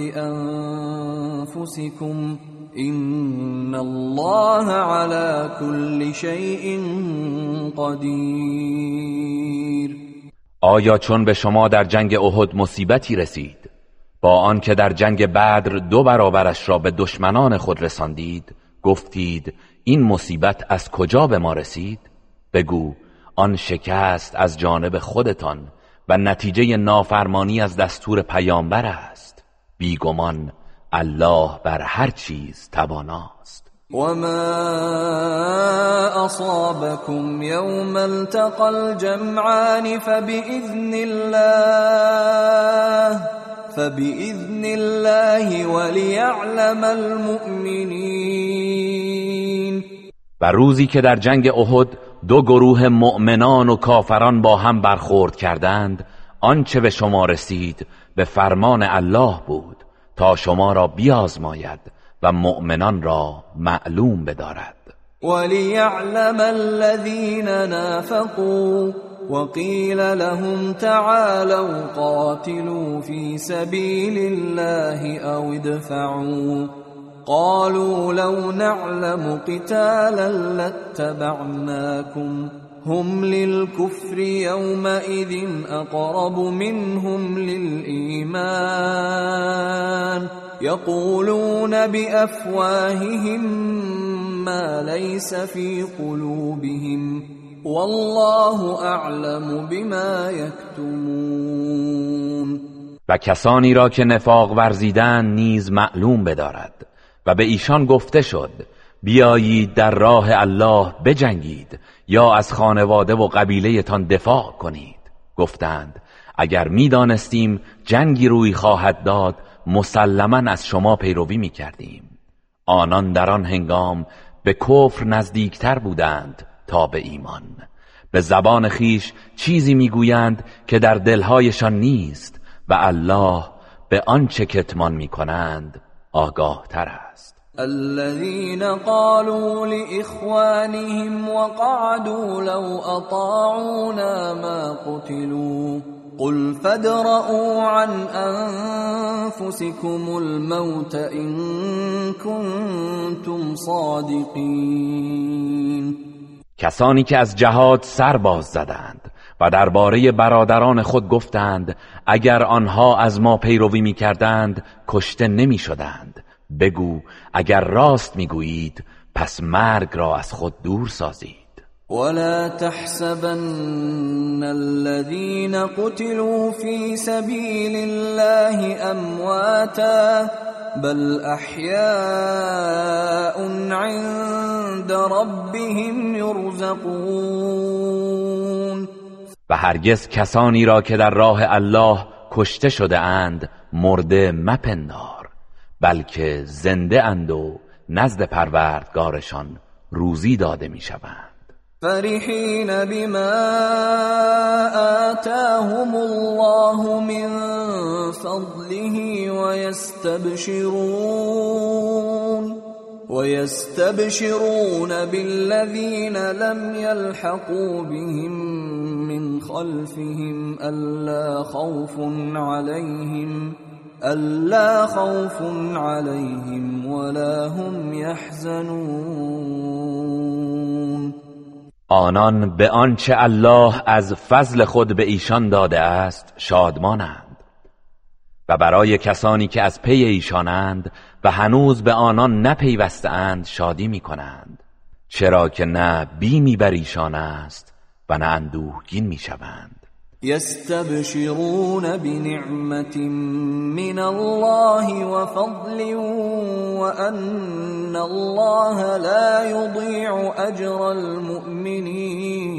انفسكم این الله على كل شيء قدیر آیا چون به شما در جنگ احد مصیبتی رسید با آنکه در جنگ بدر دو برابرش را به دشمنان خود رساندید گفتید این مصیبت از کجا به ما رسید؟ بگو آن شکست از جانب خودتان و نتیجه نافرمانی از دستور پیامبر است. بیگمان الله بر هر چیز تواناست. وما اصابكم يوم التقى الجمعان فبإذن الله فبإذن الله وليعلم المؤمنين. و روزی که در جنگ احد دو گروه مؤمنان و کافران با هم برخورد کردند آنچه به شما رسید به فرمان الله بود. تا شما را بیازماید و مؤمنان را معلوم بدارد. وليعلم الذين نافقوا وقيل لهم تعالوا قاتلوا في سبيل الله او ادفعوا قالوا لو نعلم قتالا لاتبعناكم هم للكفر يومئذ اقرب منهم للايمان يقولون بافواههم ما ليس في قلوبهم. والله اعلم بما يكتمون. و کسانی را که نفاق ورزیدن نیز معلوم بدارد و به ایشان گفته شد بیایید در راه الله بجنگید یا از خانواده و قبیلهتان دفاع کنید. گفتند اگر می‌دانستیم جنگی روی خواهد داد مسلما از شما پیروی می کردیم آنان در آن هنگام به کفر نزدیکتر بودند تا به ایمان. به زبان خیش چیزی می‌گویند که در دلهایشان نیست و الله به آنچه کتمان می‌کنند آگاه تر است. الذين قالوا لإخوانهم وقعدوا لو أطاعونا ما قتلوا قل فادرءوا عن انفسكم الموت ان كنتم صادقین کسانی که از جهاد سر باز زدند و درباره برادران خود گفتند اگر آنها از ما پیروی می کردند کشته نمی شدند بگو اگر راست می گویید پس مرگ را از خود دور سازید. ولا تحسبن الذين قتلوا في سبيل الله امواتا بل احياء عند ربهم يرزقون. و هرگز کسانی را که در راه الله کشته شده اند مرده مپندار. بلکه زنده اند و نزد پروردگارشان روزی داده می‌شوند. فرحين بما آتاهم الله من فضله ويستبشرون ويستبشرون بالذين لم يلحقوا بهم من خلفهم ألا خوف عليهم ألا خوف عليهم ولا هم يحزنون. آنان به آنچه الله از فضل خود به ایشان داده است شادمانند. و برای کسانی که از پی ایشانند و هنوز به آنان نپیوستند شادی می کنند چرا که نه بیمی بر ایشان است و نه اندوهگین می شوند يستبشرون بنعمة من الله وفضل وأن الله لا يضيع أجر المؤمنين.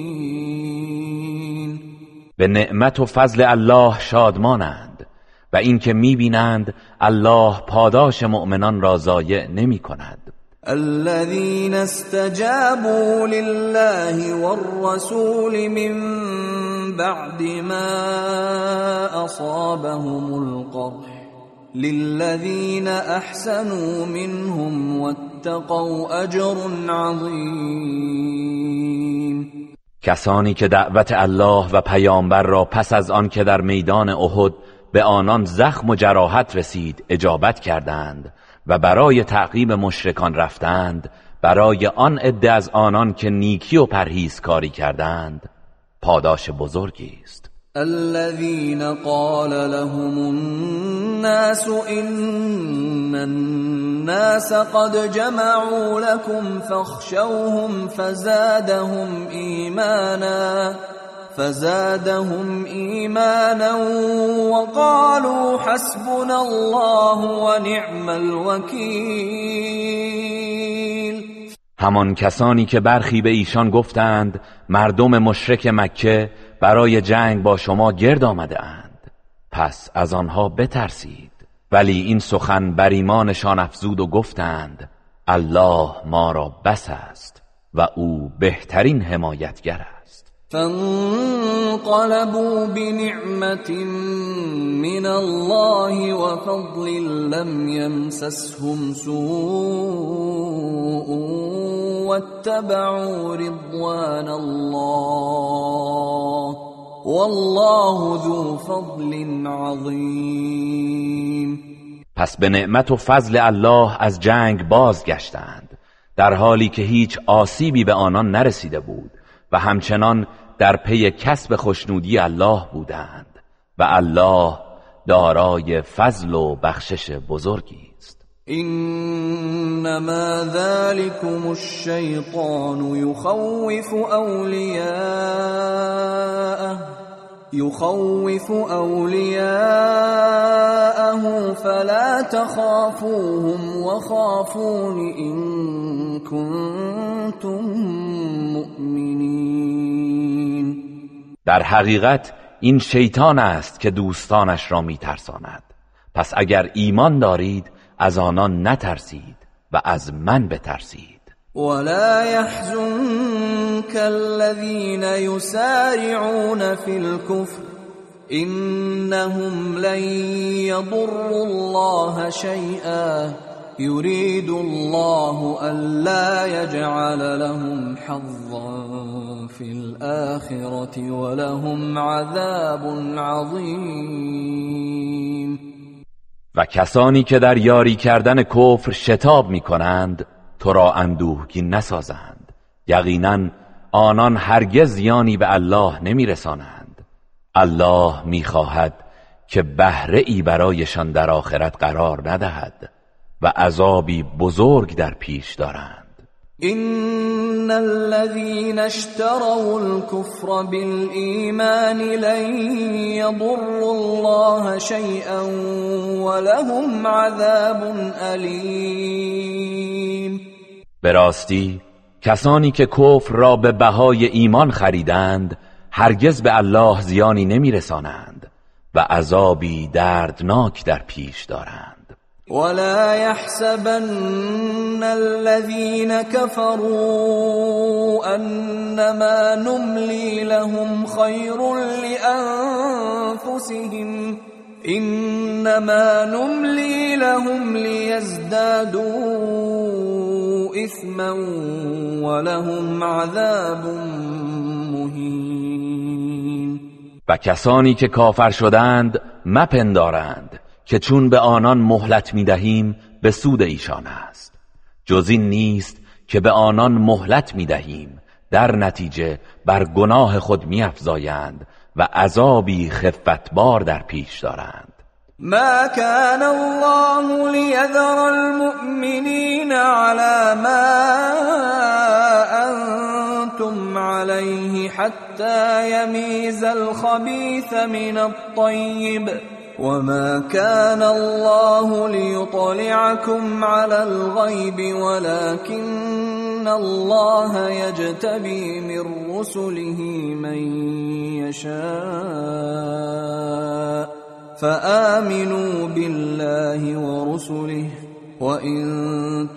به نعمت و فضل الله شادمانند و اینکه می‌بینند الله پاداش مؤمنان را ضایع نمی کند الذين استجابوا لله والرسول من بعد ما اصابهم القرح للذين احسنوا منهم واتقوا اجر عظیم کسانی که دعوت الله و پیامبر را پس از آن که در میدان احد به آنان زخم و جراحت رسید اجابت کردند. و برای تعقیب مشرکان رفتند برای آن عده از آنان که نیکی و کاری کردند پاداش بزرگی است. الذين قال لهم الناس ان الناس قد جمعوا لكم فاخشوهم فزادهم ایمانا فزادهم ایمانا وقالوا حسبنا الله ونعم الوکیل همان کسانی که برخی به ایشان گفتند مردم مشرک مکه برای جنگ با شما گرد آمده اند. پس از آنها بترسید. ولی این سخن بر ایمانشان افزود و گفتند الله ما را بس است و او بهترین حمایتگر است. فانقلبوا بنعمة من الله وفضل لم يمسسهم سوء واتبعوا رضوان الله والله ذو فضل عظیم پس به نعمت و فضل الله از جنگ بازگشتند در حالی که هیچ آسیبی به آنان نرسیده بود و همچنان در پی کسب خوشنودی الله بودند و الله دارای فضل و بخشش بزرگی است. انما ذلكم الشیطان یخوف اولیاءه يخوف أولياءه فلا تخافوهم وخافون إن كنتم مؤمنين در حقیقت این شیطان است که دوستانش را میترساند. پس اگر ایمان دارید از آنان نترسید و از من بترسید. ولا يحزنك الذين يسارعون في الكفر انهم لن يضروا الله شيئا يريد الله الا يجعل لهم حظا في الاخره ولهم عذاب عظیم و کسانی که در یاری کردن کفر شتاب می کنند تو را اندوهگین نسازند. یقینا آنان هرگز زیانی به الله نمی رسانند الله می خواهد که بهره ای برایشان در آخرت قرار ندهد. و عذابی بزرگ در پیش دارند. ان الذين اشتروا الكفر بالإيمان لن يضروا الله شيئا ولهم عذاب الیم به راستی کسانی که کفر را به بهای ایمان خریدند هرگز به الله زیانی نمیرسانند و عذابی دردناک در پیش دارند. ولا يحسبن الذين كفروا انما نملي لهم خير لانفسهم انما نملي لهم ليزدادوا اثما ولهم عذاب مهين. و کسانی که کافر شدند مپندارند. که چون به آنان مهلت می دهیم به سود ایشان است. جز این نیست که به آنان مهلت می دهیم در نتیجه بر گناه خود می افزایند و عذابی خفتبار در پیش دارند. ما كان الله ليذر المؤمنين على ما انتم عليه حتى يميز الخبيث من الطيب. وما كان الله ليطلعكم على الغيب ولكن الله يجتبي من رسله من يشاء فآمنوا بالله ورسله وإن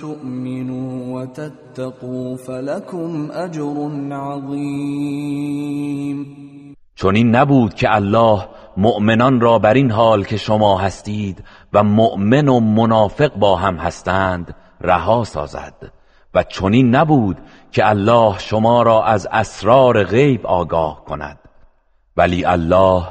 تؤمنوا وتتقوا فلكم أجر عظيم. چون این نبود که الله مؤمنان را بر این حال که شما هستید و مؤمن و منافق با هم هستند رها سازد. و چنین نبود که الله شما را از اسرار غیب آگاه کند. ولی الله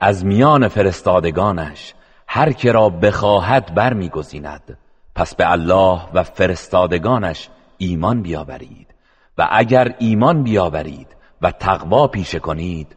از میان فرستادگانش هر که را بخواهد برمیگزیند. پس به الله و فرستادگانش ایمان بیاورید. و اگر ایمان بیاورید و تقوا پیشه کنید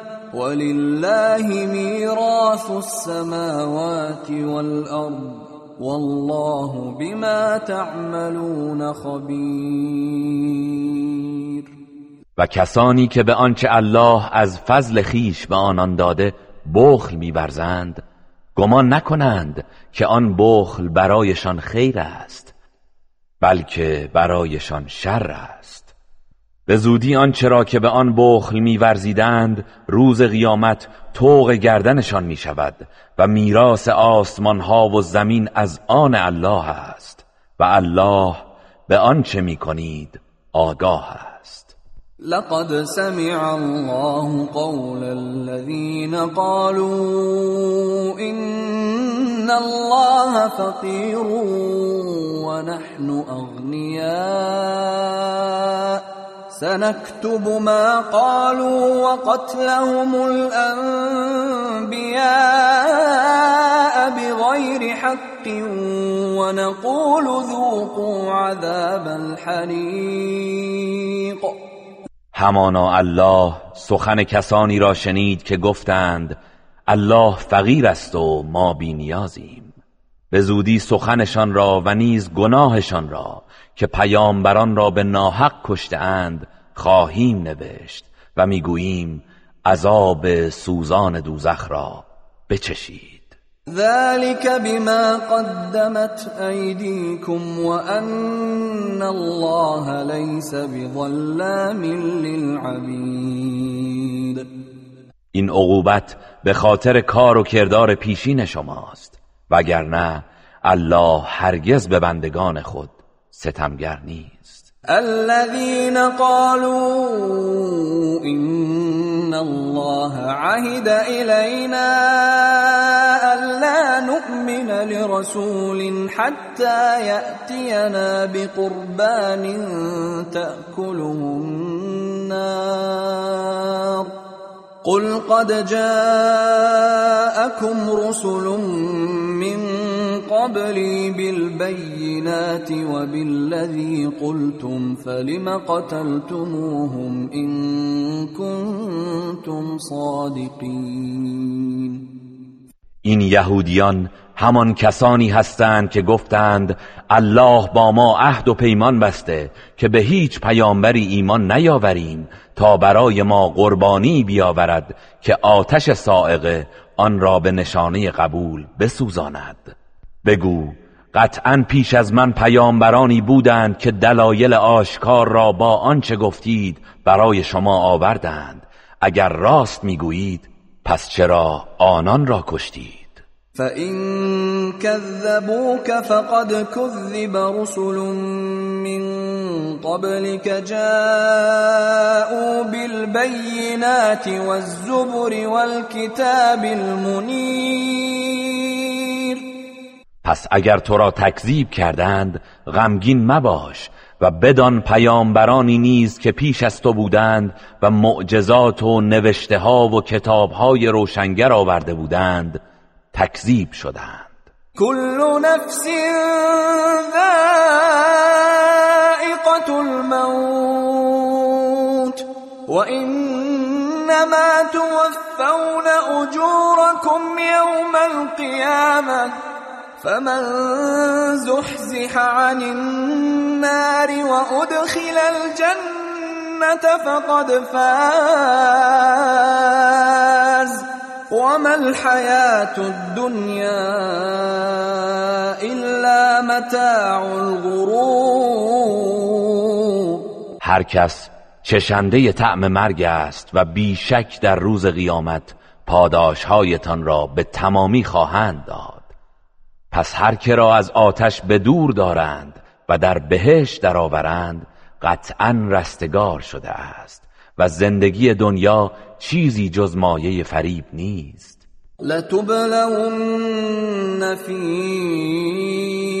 ولله ميراث السماوات والأرض والله بما تعملون خبیر و کسانی که به آنچه الله از فضل خیش به آنان داده بخل میورزند گمان نکنند که آن بخل برایشان خیر است بلکه برایشان شر است. به زودی آنچه را که به آن بخل میورزیدند روز قیامت توق گردنشان می شود و میراث آسمان ها و زمین از آن الله است و الله به آنچه می کنید آگاه است. لقد سمع الله قول الذين قالوا إن الله فقير ونحن أغنياء سنكتب ما قالوا وقتلهم الأنبياء بغير حق ونقول ذوقوا عذاب الحریق همانا الله سخن کسانی را شنید که گفتند الله فقیر است و ما بینیازیم به زودی سخنشان را و نیز گناهشان را که پیامبران را به ناحق کشته اند خواهیم نوشت و می‌گوییم عذاب سوزان دوزخ را بچشید. ذلك بما قدمت ایدیکم وان الله لیس بظلام للعبید این عقوبت به خاطر کار و کردار پیشین شماست وگرنه الله هرگز به بندگان خود ستمگر نیست. الذين قالوا إن الله عهد إلينا ألا نؤمن لرسول حتى يأتينا بقربان تأكله النار. قل قد جاءكم رسل قبلي بالبينات وبالذي قلتم فلم قتلتموهم إن كنتم صادقين. این یهودیان همان کسانی هستند که گفتند الله با ما عهد و پیمان بسته که به هیچ پیامبری ایمان نیاوریم تا برای ما قربانی بیاورد که آتش سائقه آن را به نشانه قبول بسوزاند. بگو قطعا پیش از من پیامبرانی بودند که دلایل آشکار را با آنچه گفتید برای شما آوردند. اگر راست می‌گویید پس چرا آنان را کشتید؟ فَإِن كَذَّبُوكَ فَقَدْ كُذِّبَ رُسُلٌ مِّن قَبْلِكَ جَاءُوا بِالْبَيِّنَاتِ وَالزُّبُرِ وَالْكِتَابِ الْمُنِيرِ پس اگر تو را تکذیب کردند غمگین مباش و بدان پیامبرانی نیز که پیش از تو بودند و معجزات و نوشته ها و کتاب های روشنگر آورده بودند تکذیب شدند. كل نفس ذائقة الموت وإنما توفون أجوركم يوم القيامة فمن زحزح عن النار وأدخل الجنة فقد فاز. وما الحياة الدنيا إلا متاع الغرور. هر کس چشنده طعم مرگ است و بیشک در روز قیامت پاداشهایتان را به تمامی خواهند داد. پس هر که را از آتش به دور دارند و در بهش درآورند قطعا رستگار شده است و زندگی دنیا چیزی جز مایه فریب نیست. لتبلون في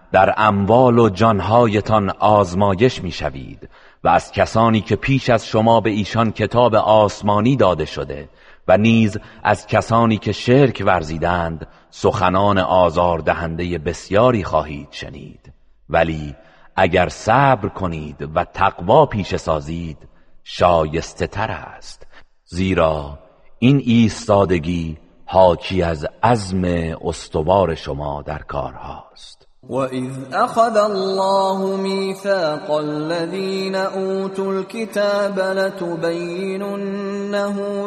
در اموال و جانهایتان آزمایش می‌شوید و از کسانی که پیش از شما به ایشان کتاب آسمانی داده شده و نیز از کسانی که شرک ورزیدند سخنان آزاردهنده بسیاری خواهید شنید. ولی اگر صبر کنید و تقوا پیش سازید شایسته تر است. زیرا این ایستادگی حاکی از عزم استوار شما در کارهاست وَإِذْ أَخَذَ اللَّهُ مِيثَاقَ الَّذِينَ أُوتُوا الْكِتَابَ لَتُبَيِّنُنَّهُ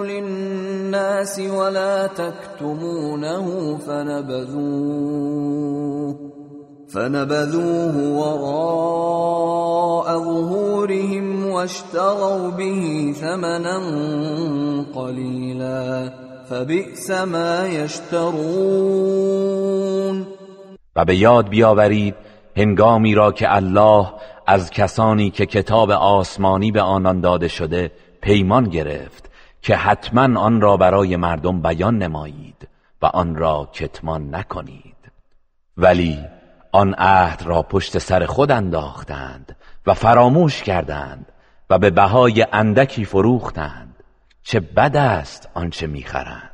لِلنَّاسِ وَلَا تَكْتُمُونَهُ فَنَبَذُوهُ فنبذوه وراء ظهورهم واشتروا به ثمنا قليلا فبئس ما يشترون و به یاد بیاورید هنگامی را که الله از کسانی که کتاب آسمانی به آنان داده شده پیمان گرفت که حتما آن را برای مردم بیان نمایید و آن را کتمان نکنید. ولی آن عهد را پشت سر خود انداختند و فراموش کردند و به بهای اندکی فروختند. چه بد است آنچه می‌خرند.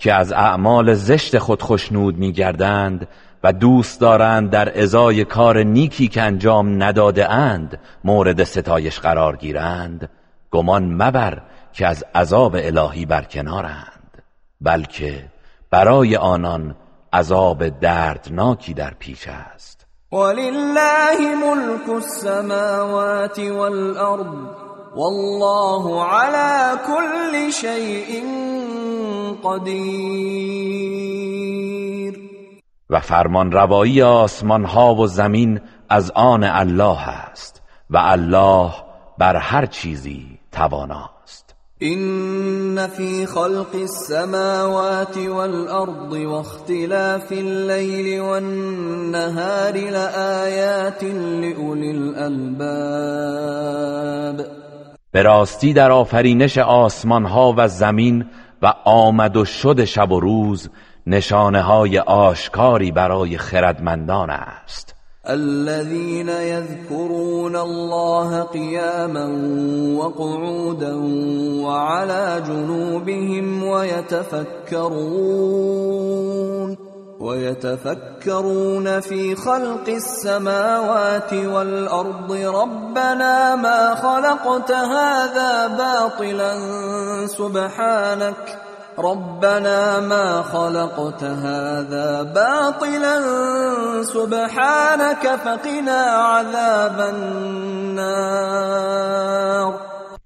که از اعمال زشت خود خشنود میگردند و دوست دارند در ازای کار نیکی که انجام نداده اند مورد ستایش قرار گیرند. گمان مبر که از عذاب الهی برکنارند بلکه برای آنان عذاب دردناکی در پیش است. ولله ملك السماوات والارض والله على كل شيء قدیر و فرمان روایی آسمان ها و زمین از آن الله است و الله بر هر چیزی تواناست. این فی خلق السماوات والارض واختلاف الليل والنهار لآیات لأولی الالباب به راستی در آفرینش آسمان ها و زمین و آمد و شد شب و روز نشانه های آشکاری برای خردمندان است. الذين يذكرون الله قياما وقعودا وعلى جنوبهم ويتفكرون. ويتفكرون في خلق السماوات والأرض. ربنا ما خلقت هذا باطلا سبحانك. ربنا ما خلقت هذا باطلا سبحانك. فقنا عذاب النار.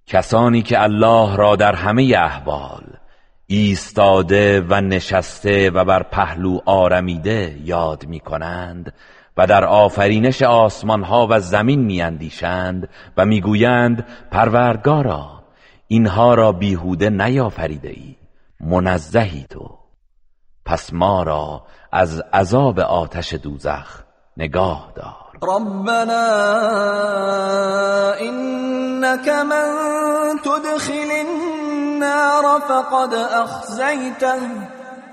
کسانی که الله را در همه احوال ایستاده و نشسته و بر پهلو آرمیده یاد می کنند و در آفرینش آسمان ها و زمین می اندیشند و می‌گویند پروردگارا اینها را بیهوده نیافریده ای منزهی تو. پس ما را از عذاب آتش دوزخ نگاه دار. ربنا انك من تدخل النار فقد اخزيته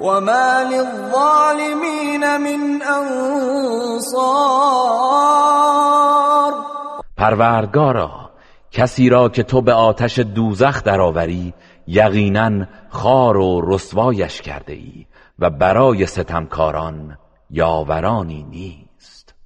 وما للظالمين من انصار پروردگارا کسی را که تو به آتش دوزخ درآوری یقینا خار و رسوایش کرده ای و برای ستمکاران یاورانی نیست.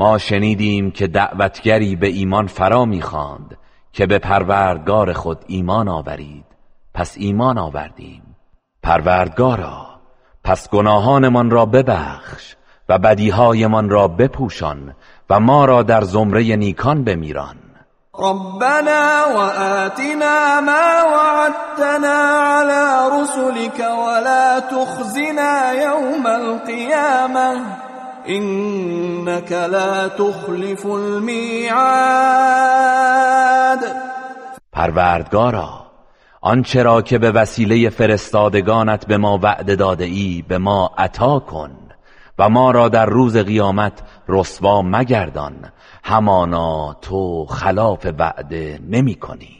ما شنیدیم که دعوتگری به ایمان فرا می‌خواند که به پروردگار خود ایمان آورید. پس ایمان آوردیم. پروردگارا پس گناهانمان را ببخش و بدیهایمان را بپوشان و ما را در زمره نیکان بمیران. ربنا وآتنا ما وعدتنا على رسلك ولا تخزنا يوم القيامة. إنك لا تخلف الميعاد. پروردگارا آنچه را که به وسیله فرستادگانت به ما وعده داده ای به ما عطا کن و ما را در روز قیامت رسوا مگردان. همانا تو خلاف وعده نمی کنی.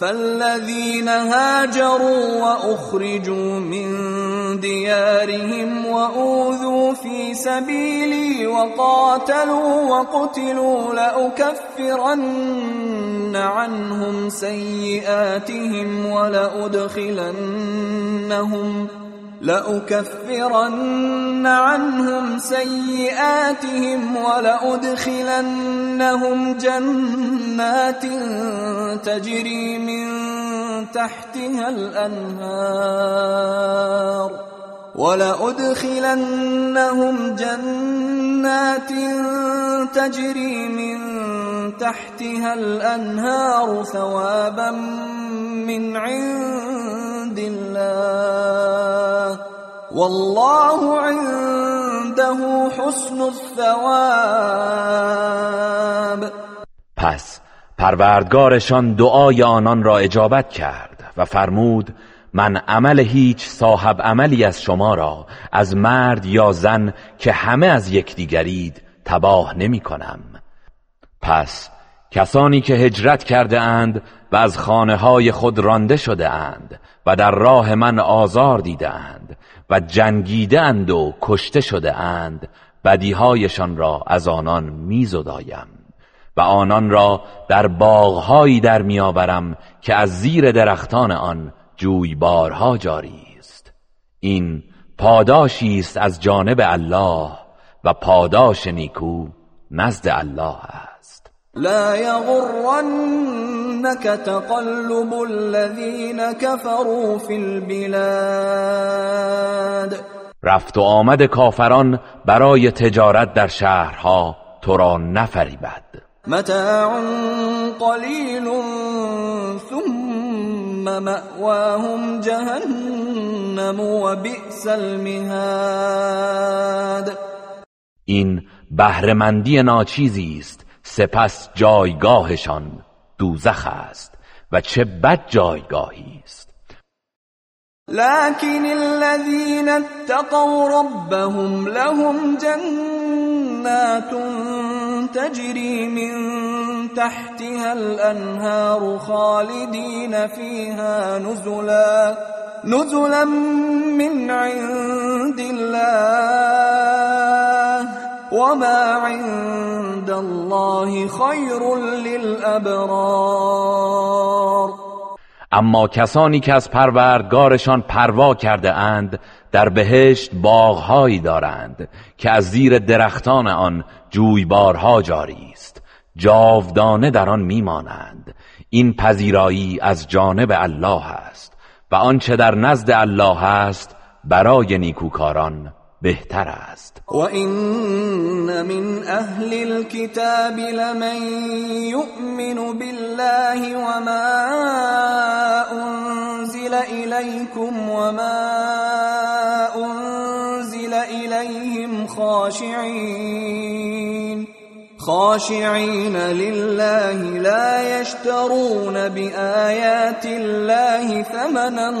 فالذين هاجروا وأخرجوا من ديارهم وأوذوا في سبيلي وقاتلوا وقتلوا لأكفرن عنهم سيئاتهم ولأدخلنهم لأكفرن عنهم سيئاتهم ولأدخلنهم جنات تجري من تحتها الأنهار. ولأدخلنهم جنات تجري من تحتها الأنهار ثوابا من عند الله. والله عنده حسن الثواب. پس پروردگارشان دعای آنان را اجابت کرد و فرمود من عمل هیچ صاحب عملی از شما را از مرد یا زن که همه از یکدیگرید تباه نمی کنم. پس کسانی که هجرت کرده اند و از خانه های خود رانده شده اند و در راه من آزار دیده اند و جنگیده اند و کشته شده اند بدیهایشان را از آنان میزدایم و آنان را در باغهایی در میآورم که از زیر درختان آن جویبارها جاری است این پاداشی است از جانب الله و پاداش نیکو نزد الله است. لا يغرنك تقلب الذين كفروا في البلاد. رفت و آمد کافران برای تجارت در شهرها تو را نفریبد. متاع قلیل ثم مأواهم جهنم و بئس المهاد. این بهرهمندی ناچیزی است. سپس جایگاهشان دوزخ است. و چه بد جایگاهی است. لكن الذين اتقوا ربهم لهم جنات تجري من تحتها الأنهار خالدين فيها نزلا نزلا من عند الله. وما عند الله خير للأبرار. اما کسانی که از پروردگارشان پروا کرده اند در بهشت باغهایی دارند که از زیر درختان آن جویبارها جاری است. جاودانه در آن میمانند. این پذیرایی از جانب الله است و آنچه در نزد الله است برای نیکوکاران بهتر است. و این من اهل الكتاب لمن يؤمن بالله وما انزل إليكم وما أنزل إليهم خاشعين. خاشعين لله لا يشترون بآيات الله ثمنا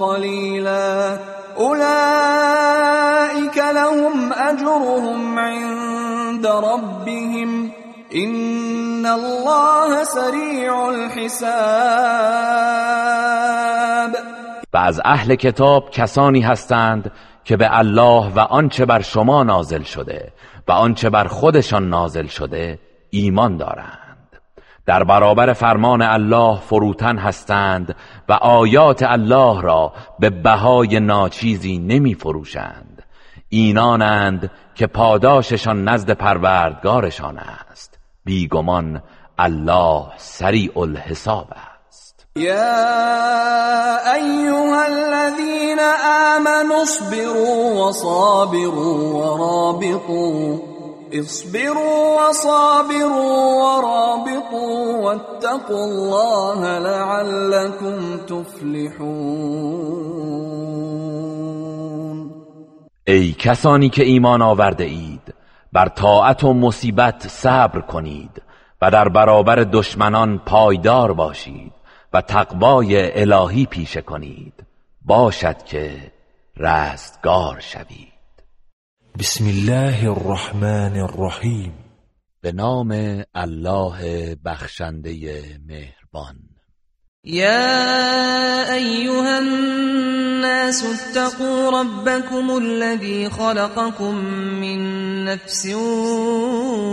قليلا. أولئك لهم أجرهم عند ربهم. إن الله سريع الحساب. و از اهل کتاب کسانی هستند که به الله و آنچه بر شما نازل شده و آنچه بر خودشان نازل شده ایمان دارند. در برابر فرمان الله فروتن هستند و آیات الله را به بهای ناچیزی نمی فروشند اینانند که پاداششان نزد پروردگارشان است. بیگمان الله سریع الحساب است. یا ایها الذین آمنوا اصبروا وصابروا ورابطوا. اصبروا وصابروا ورابطوا. واتقوا الله لعلكم تفلحون. ای کسانی که ایمان آورده اید بر طاعت و مصیبت صبر کنید و در برابر دشمنان پایدار باشید. و تقوای الهی پیشه کنید. باشد که رستگار شوید. بسم الله الرحمن الرحیم. به نام الله بخشنده مهربان. يا أيها الناس اتقوا ربكم الذي خلقكم من نفس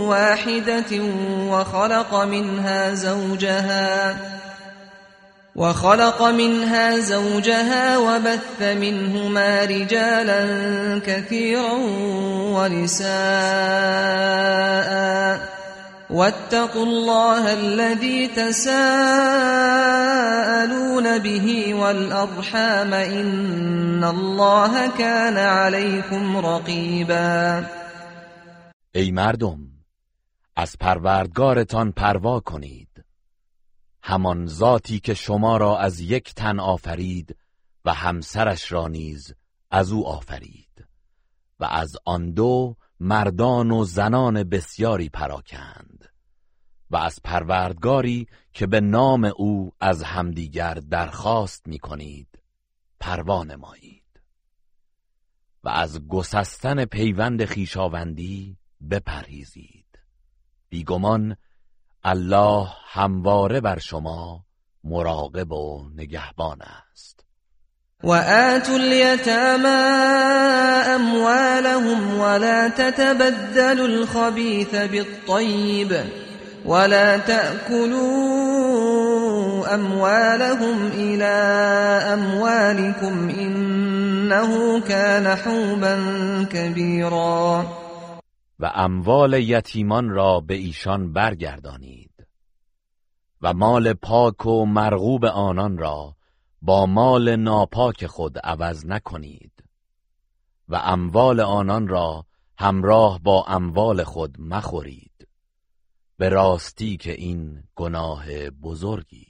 واحدة وخلق منها زوجها. وخلق منها زوجها وبث منهما رجالا كثيرا ونساء. واتقوا الله الذي تساءلون به والأرحام إن الله كان عليكم رقيبا. ای مردم از پروردگارتان پروا کنید. همان ذاتی که شما را از یک تن آفرید و همسرش را نیز از او آفرید. و از آن دو مردان و زنان بسیاری پراکند. و از پروردگاری که به نام او از همدیگر درخواست می کنید پروا نمایید. و از گسستن پیوند خیشاوندی بپرهیزید. بیگمان الله همواره بر شما مراقب و نگهبان است. وآتوا اليتامى أموالهم ولا تتبدلوا الخبيث بالطيب ولا تأكلوا أموالهم إلى أموالكم إنه كان حوبا كبيرا و اموال یتیمان را به ایشان برگردانید. و مال پاک و مرغوب آنان را با مال ناپاک خود عوض نکنید. و اموال آنان را همراه با اموال خود مخورید. به راستی که این گناه بزرگی.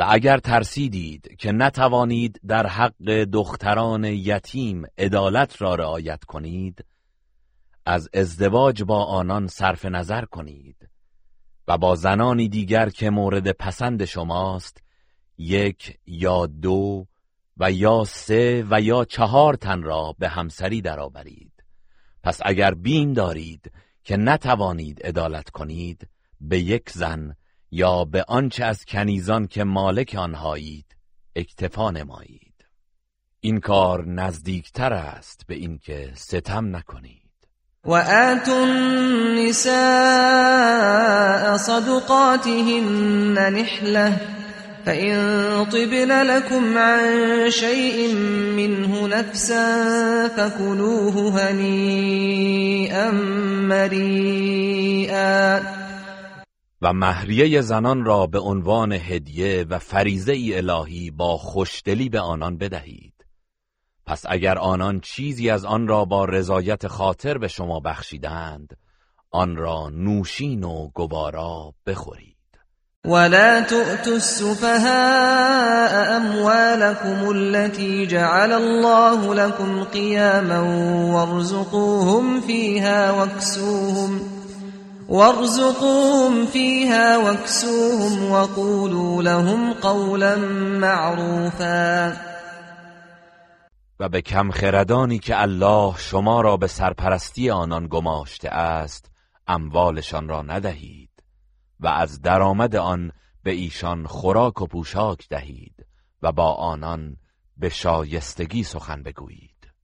و اگر ترسیدید که نتوانید در حق دختران یتیم عدالت را رعایت کنید از ازدواج با آنان صرف نظر کنید و با زنانی دیگر که مورد پسند شماست یک یا دو و یا سه و یا چهار تن را به همسری درآورید. پس اگر بیم دارید که نتوانید عدالت کنید به یک زن یا به آنچه از کنیزان که مالک آنهایید اکتفا نمایید. این کار نزدیکتر است به اینکه ستم نکنید. وآتوا النساء صدقاتهن نحلة فإن طبن لكم عن شيء منه نفسا فكلوه هنيئا مريئا. و مهریه زنان را به عنوان هدیه و فریزه الهی با خوشدلی به آنان بدهید. پس اگر آنان چیزی از آن را با رضایت خاطر به شما بخشیدند آن را نوشین و گوارا بخورید. ولا تؤتوا السفهاء أموالكم التي جعل الله لكم قياما وارزقوهم فيها واكسوهم وارزقوهم فيها واكسوهم وقولوا لهم قولا معروفا. و به کم خردانی که الله شما را به سرپرستی آنان گماشته است اموالشان را ندهید و از درآمد آن به ایشان خوراک و پوشاک دهید و با آنان به شایستگی سخن بگویید.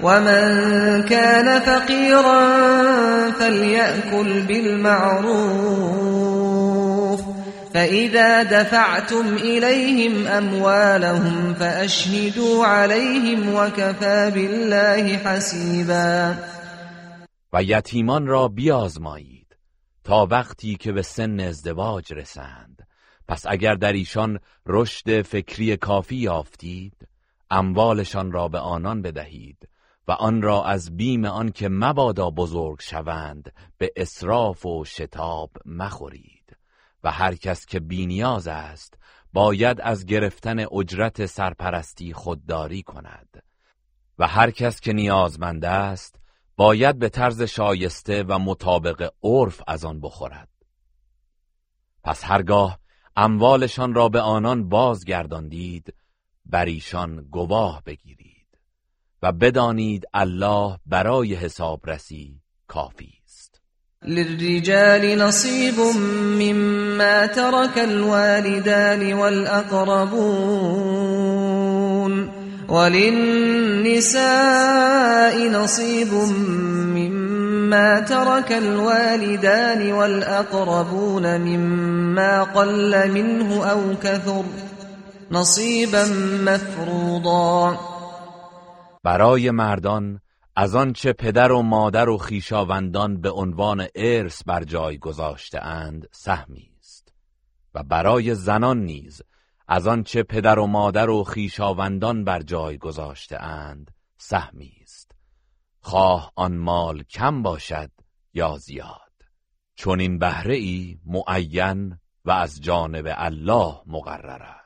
ومن كان فقيرا فليأكل بالمعروف فإذا دفعتم إليهم أموالهم فأشهدوا عليهم وكفى بالله حسيبا و یتیمان را بیازمایید تا وقتی که به سن ازدواج رسند. پس اگر در ایشان رشد فکری کافی یافتید اموالشان را به آنان بدهید و آن را از بیم آن که مبادا بزرگ شوند به اسراف و شتاب مخورید. و هر کس که بینیاز است باید از گرفتن اجرت سرپرستی خودداری کند. و هر کس که نیازمند است باید به طرز شایسته و مطابق عرف از آن بخورد. پس هرگاه اموالشان را به آنان بازگرداندید بر ایشان گواه بگیرید. و بدانید الله برای حسابرسی کافی است. للرجال نصیب مما ترك الوالدان والأقربون وللنساء نصيب مما ترك الوالدان والأقربون مما قل منه أو كثر نصيبا مفروضا. برای مردان از آنچه پدر و مادر و خیشاوندان به عنوان ارث بر جای گذاشته اند سهمی است. و برای زنان نیز از آنچه پدر و مادر و خیشاوندان بر جای گذاشته اند سهمی است. خواه آن مال کم باشد یا زیاد؟ چون این بهره ای معین و از جانب الله مقرر است.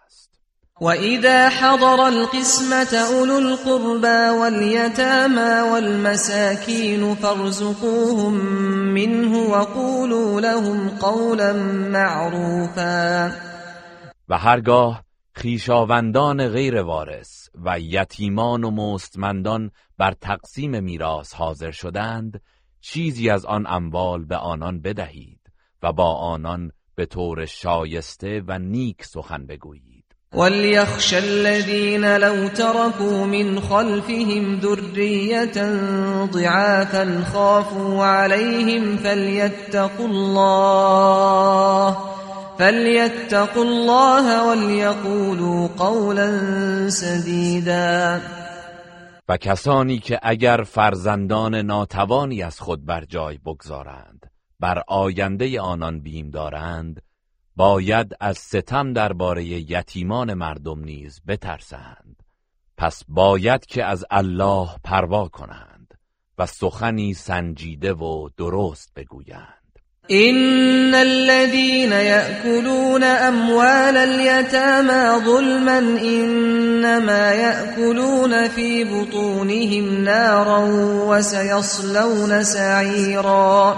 وإذا حضر القسمة أولو القربى واليتامى والمساكين فارزقوهم منه وقولوا لهم قولا معروفا. و هرگاه خیشاوندان غیر وارث و یتیمان و مستمندان بر تقسیم میراث حاضر شدند چیزی از آن اموال به آنان بدهید و با آنان به طور شایسته و نیک سخن بگویید. وليخشى الذين لو تركوا من خلفهم ذرية ضعافا خافوا عليهم فليتقوا الله فليتقوا الله وليقولوا قولا سديدا و کسانی که اگر فرزندان ناتوانی از خود بر جای بگذارند بر آینده آنان بیم دارند باید از ستم درباره یتیمان مردم نیز بترسند. پس باید که از الله پروا کنند و سخنی سنجیده و درست بگویند. إن الذين يأكلون أموال اليتامى ظلما إنما يأكلون في بطونهم نارا وسيصلون سعيرا.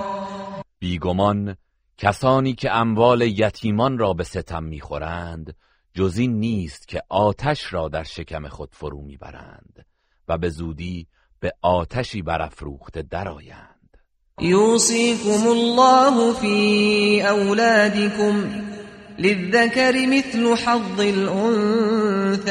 بیگمان کسانی که اموال یتیمان را به ستم می‌خورند جز این نیست که آتش را در شکم خود فرو می‌برند و به زودی به آتشی برافروخته درآیند. يوصيكم الله في أولادكم للذكر مثل حظ الأنثيين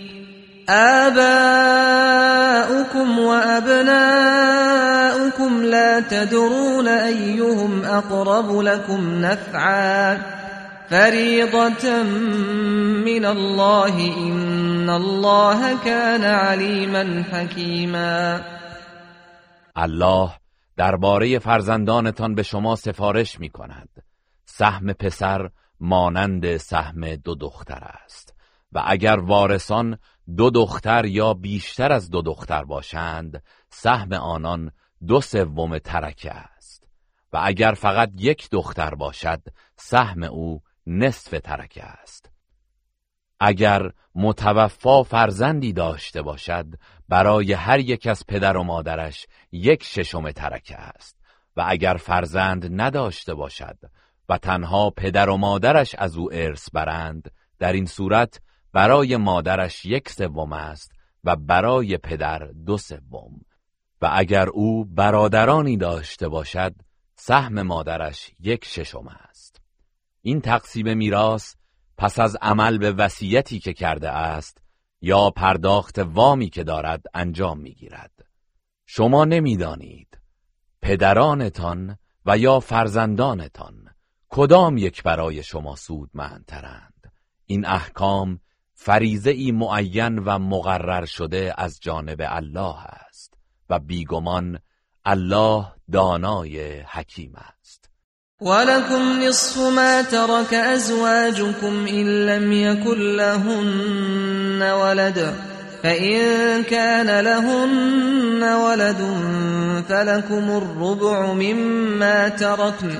آباؤكم وأبناؤكم لا تدرون أيهم أقرب لكم نفعا فريضة من الله إن الله كان عليما حكيما. الله درباره فرزندانتان به شما سفارش می کند سهم پسر مانند سهم دو دختر است. و اگر وارثان دو دختر یا بیشتر از دو دختر باشند سهم آنان دو سوم ترکه است. و اگر فقط یک دختر باشد سهم او نصف ترکه است. اگر متوفا فرزندی داشته باشد برای هر یک از پدر و مادرش یک ششم ترکه است. و اگر فرزند نداشته باشد و تنها پدر و مادرش از او ارث برند در این صورت برای مادرش یک سوم است و برای پدر دو سوم. و اگر او برادرانی داشته باشد سهم مادرش یک ششم است. این تقسیم میراث پس از عمل به وصیتی که کرده است یا پرداخت وامی که دارد انجام می‌گیرد. شما نمی‌دانید پدرانتان و یا فرزندانتان کدام یک برای شما سودمندترند. این احکام فریزه ای معین و مقرر شده از جانب الله است و بیگمان الله دانای حکیم است. ولكم نصف ما ترك ازواجكم ان لم يكن لهن ولد فإن كان لهن ولد فلكم الربع مما تركن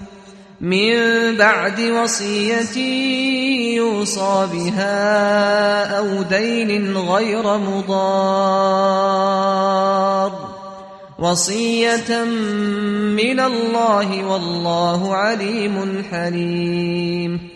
من بعد وصية يوصى بها أو دين غير مضار. وصية من الله والله عليم حليم.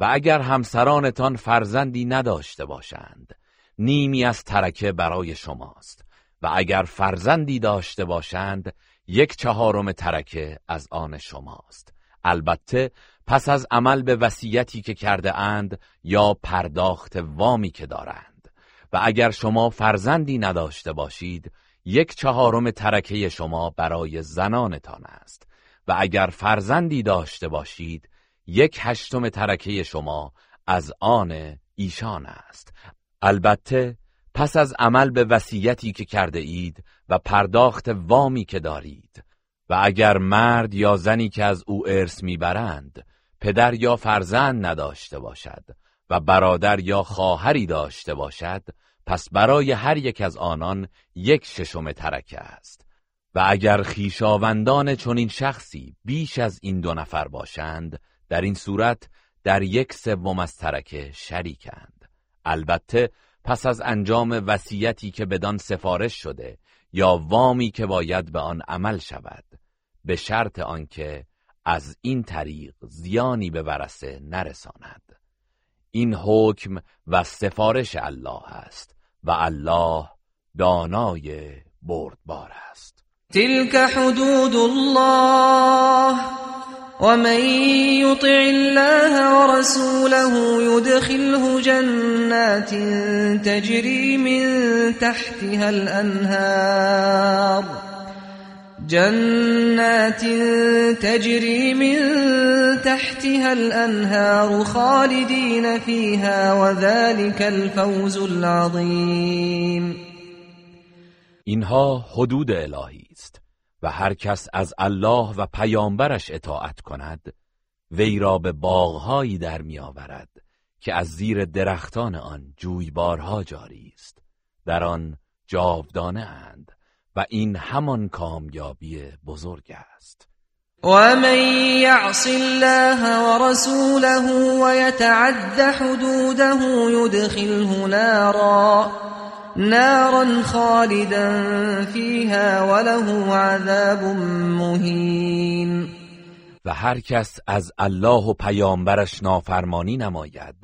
و اگر همسرانتان فرزندی نداشته باشند نیمی از ترکه برای شماست. و اگر فرزندی داشته باشند یک چهارم ترکه از آن شماست. البته پس از عمل به وصیتی که کرده اند یا پرداخت وامی که دارند. و اگر شما فرزندی نداشته باشید یک چهارم ترکه شما برای زنانتان است. و اگر فرزندی داشته باشید یک هشتم ترکه شما از آن ایشان است. البته پس از عمل به وصیتی که کرده اید و پرداخت وامی که دارید و اگر مرد یا زنی که از او ارث می‌برند پدر یا فرزند نداشته باشد و برادر یا خواهری داشته باشد پس برای هر یک از آنان یک ششم ترکه است. و اگر خیشاوندان چنین شخصی بیش از این دو نفر باشند در این صورت در یک سوم از ترکه شریکند. البته پس از انجام وصیتی که بدان سفارش شده یا وامی که باید به آن عمل شود. به شرط آنکه از این طریق زیانی به ورسه نرساند. این حکم و سفارش الله است و الله دانای بردبار است. تلك حدود الله ومن يطع الله ورسوله يدخله جنات تجري من تحتها الأنهار جنات تجري من تحتها الأنهار خالدين فيها وذلك الفوز العظيم. اینها حدود الهی است و هر کس از الله و پیامبرش اطاعت کند وی را به باغهایی در میآورد که از زیر درختان آن جویبارها جاری است. در آن جاودانه اند. و این همان کامیابی بزرگ است. ومن يعص الله ورسوله ويتعد حدوده يدخله نارا نارا خالدا فيها وله عذاب مهین و هر کس از الله و پیامبرش نافرمانی نماید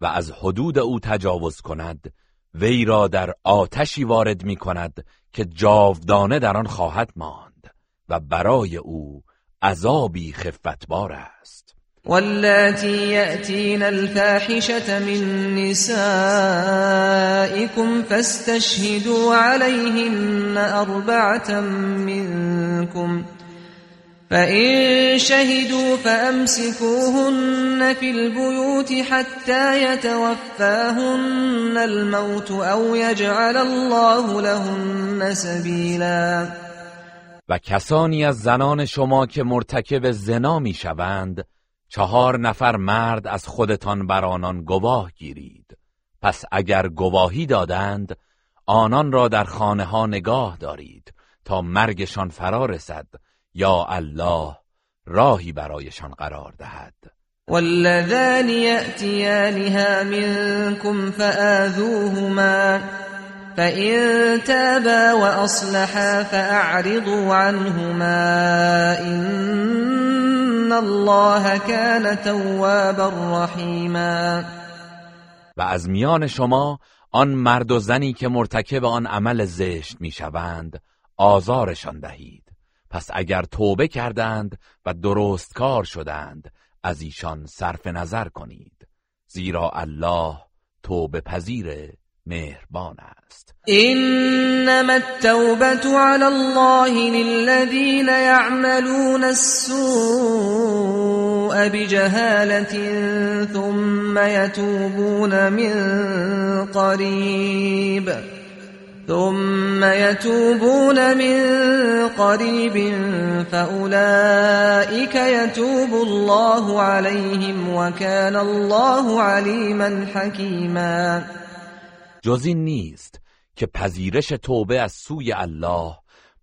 و از حدود او تجاوز کند وی را در آتشی وارد می کند که جاودانه در آن خواهد ماند و برای او عذابی خفتبار است. واللاتی یأتین الفاحشة من نسائكم فاستشهدوا عليهن أربعة منكم فإن شهدوا فأمسكوهن في البيوت حتى يتوفاهن الموت أو يجعل الله لهن سبيلا. و کسانی از زنان شما که مرتکب زنا می‌شوند چهار نفر مرد از خودتان بر آنان گواه گیرید. پس اگر گواهی دادند آنان را در خانه ها نگاه دارید تا مرگشان فرا رسد یا الله راهی برایشان قرار دهد. واللذان يأتيانها منكم فآذوهما فإن تابا وأصلحا فأعرضوا عنهما إن الله كان توابا رحيما و از میان شما آن مرد و زنی که مرتکب آن عمل زشت می‌شوند آزارشان دهید. پس اگر توبه کردند و درست کار شدند از ایشان صرف نظر کنید. زیرا الله توبه پذیر مهربان است. انما التوبة على الله للذين يعملون السوء بجهالة ثم يتوبون من قريب. ثم يتوبون من قريب فأولئك يتوب الله عليهم وكان الله عليما حكيما. جز این نیست که پذیرش توبه از سوی الله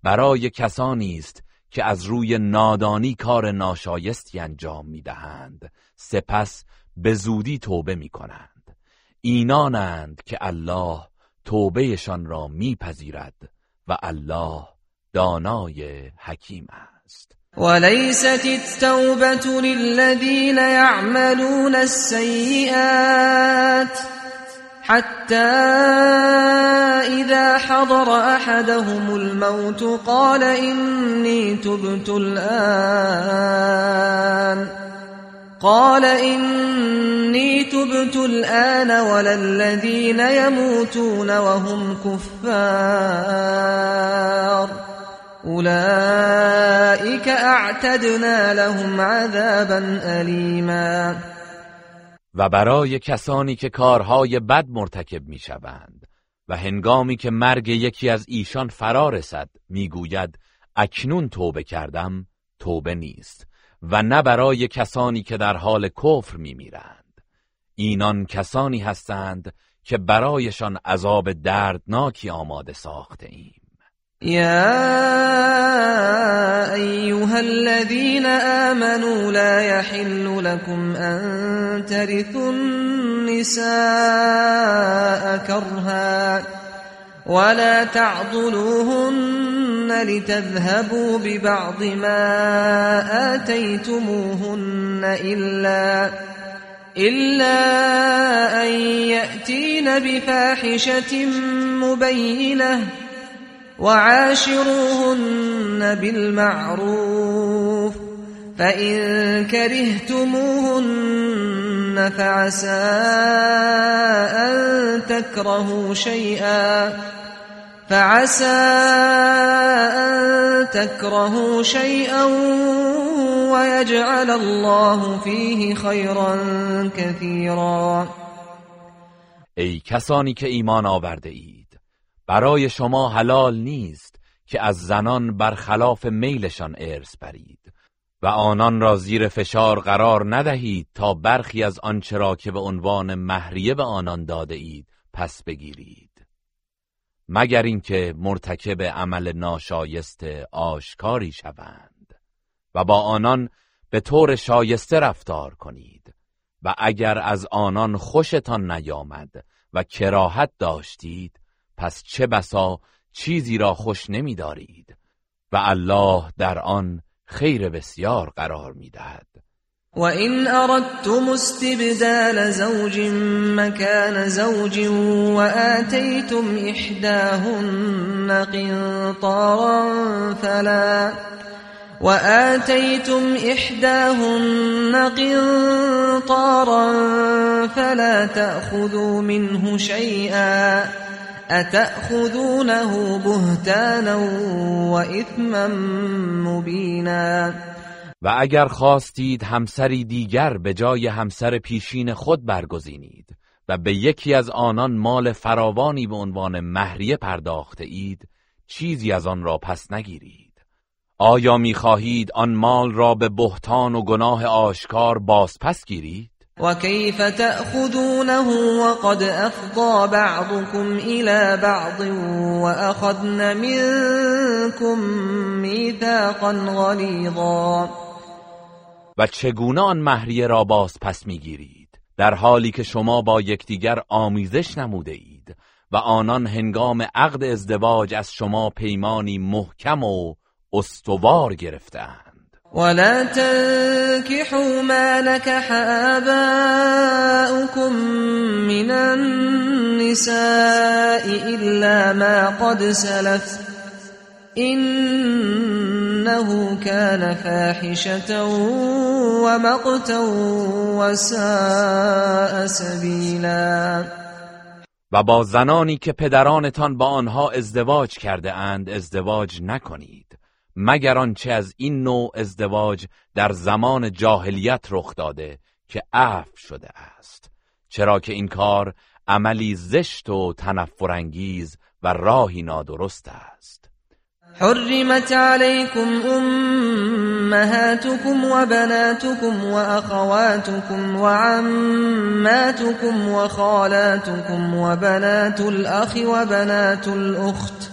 برای کسانی است که از روی نادانی کار ناشایستی انجام می‌دهند. سپس به زودی توبه می کنند اینانند که الله توبهشان را میپذیرد و الله دانای حکیم است. وليست التوبة للذين يعملون السيئات حتى إذا حضر أحدهم الموت قال إني تبت الآن قال إني تبت الآن ولا الذين يموتون وهم كفار. أولئك أعتدنا لهم عذابا أليما. و برای کسانی که کارهای بد مرتکب می‌شوند و هنگامی که مرگ یکی از ایشان فرا رسد می‌گوید اکنون توبه کردم توبه نیست. و نه برای کسانی که در حال کفر میمیرند. اینان کسانی هستند که برایشان عذاب دردناکی آماده ساخته ایم. يا أيها الذين آمنوا لا يحل لكم أن ترثوا النساء كرها ولا تعضلوهن لتذهبوا ببعض ما آتيتموهن إلا إلا أن يأتين بفاحشة مبينة وعاشروهن بالمعروف فإن كرهتموهن فعسى أن تكرهوا شيئا فعسى أن تكرهوا شيئا ويجعل الله فيه خيرا كثيرا ای کسانی که ایمان آورده اید برای شما حلال نیست که از زنان برخلاف میلشان ارث برید. و آنان را زیر فشار قرار ندهید تا برخی از آنچه را که به عنوان مهریه به آنان داده اید پس بگیرید. مگر اینکه مرتکب عمل ناشایست آشکاری شوند و با آنان به طور شایسته رفتار کنید و اگر از آنان خوشتان نیامد و کراهت داشتید پس چه بسا چیزی را خوش نمیدارید و الله در آن خیر بسیار قرار میدهد. وإن أردتم استبدال زوج مكان زوج وآتيتم إحداهن قنطارا فلا وآتيتم إحداهن قنطارا فلا تأخذوا منه شيئا أتأخذونه بهتانا وإثما مبينا و اگر خواستید همسری دیگر به جای همسر پیشین خود برگزینید و به یکی از آنان مال فراوانی به عنوان مهریه پرداخته اید چیزی از آن را پس نگیرید آیا می‌خواهید آن مال را به بهتان و گناه آشکار باز پس گیرید؟ و کیف تأخذونه وقد افضا بعضكم الى بعض واخذن منكم میثاقا غلیظا و چگونه آن مهریه را باز پس می‌گیرید؟ در حالی که شما با یکدیگر آمیزش نموده اید و آنان هنگام عقد ازدواج از شما پیمانی محکم و استوار گرفتند ولا تنكحوا ما نكح آباؤكم من النساء إلا ما قد سلف إنه كان فاحشة ومقتا وساء سبیلا و با زنانی که پدرانتان با آنها ازدواج کرده اند ازدواج نکنید. مگر آنچه از این نوع ازدواج در زمان جاهلیت رخ داده که عفو شده است. چرا که این کار عملی زشت و تنفرانگیز و راهی نادرست است. حرمت عليكم أمهاتكم وبناتكم وأخواتكم وعماتكم وخالاتكم وبنات الأخ وبنات الأخت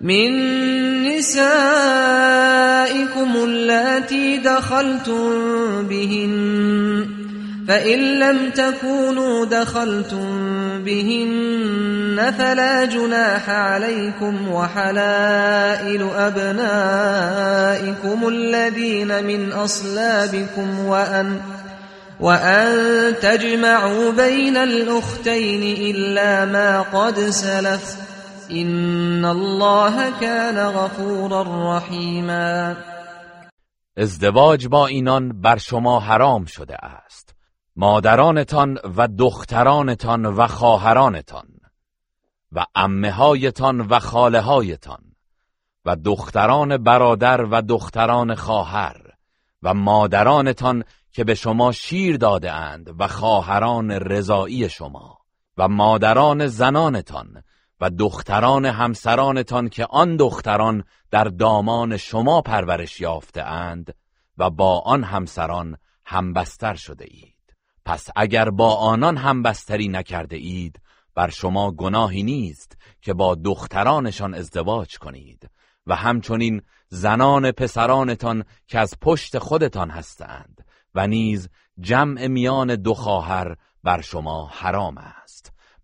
من نسائكم اللاتي دخلتم بهن فإن لم تكونوا دخلتم بهن فلا جناح عليكم وحلائل أبنائكم الذين من أصلابكم وأن وأن تجمعوا بين الأختين إلا ما قد سلف إن الله كان غفورا رحيما. ازدواج با اینان بر شما حرام شده است. مادرانتان و دخترانتان و خواهرانتان و امهایتان و خاله هایتان و دختران برادر و دختران خواهر و مادرانتان که به شما شیر داده اند و خواهران رضایی شما و مادران زنانتان و دختران همسرانتان که آن دختران در دامان شما پرورش یافته اند و با آن همسران همبستر شده اید. پس اگر با آنان همبستری نکرده اید بر شما گناهی نیست که با دخترانشان ازدواج کنید و همچنین زنان پسرانتان که از پشت خودتان هستند و نیز جمع میان دو خواهر بر شما حرام است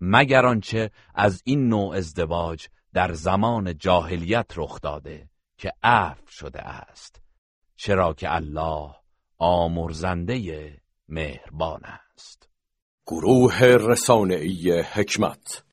مگر آنچه از این نوع ازدواج در زمان جاهلیت رخ داده که عفو شده است چرا که الله آمرزنده مهربان است. گروه رسانه‌ای حکمت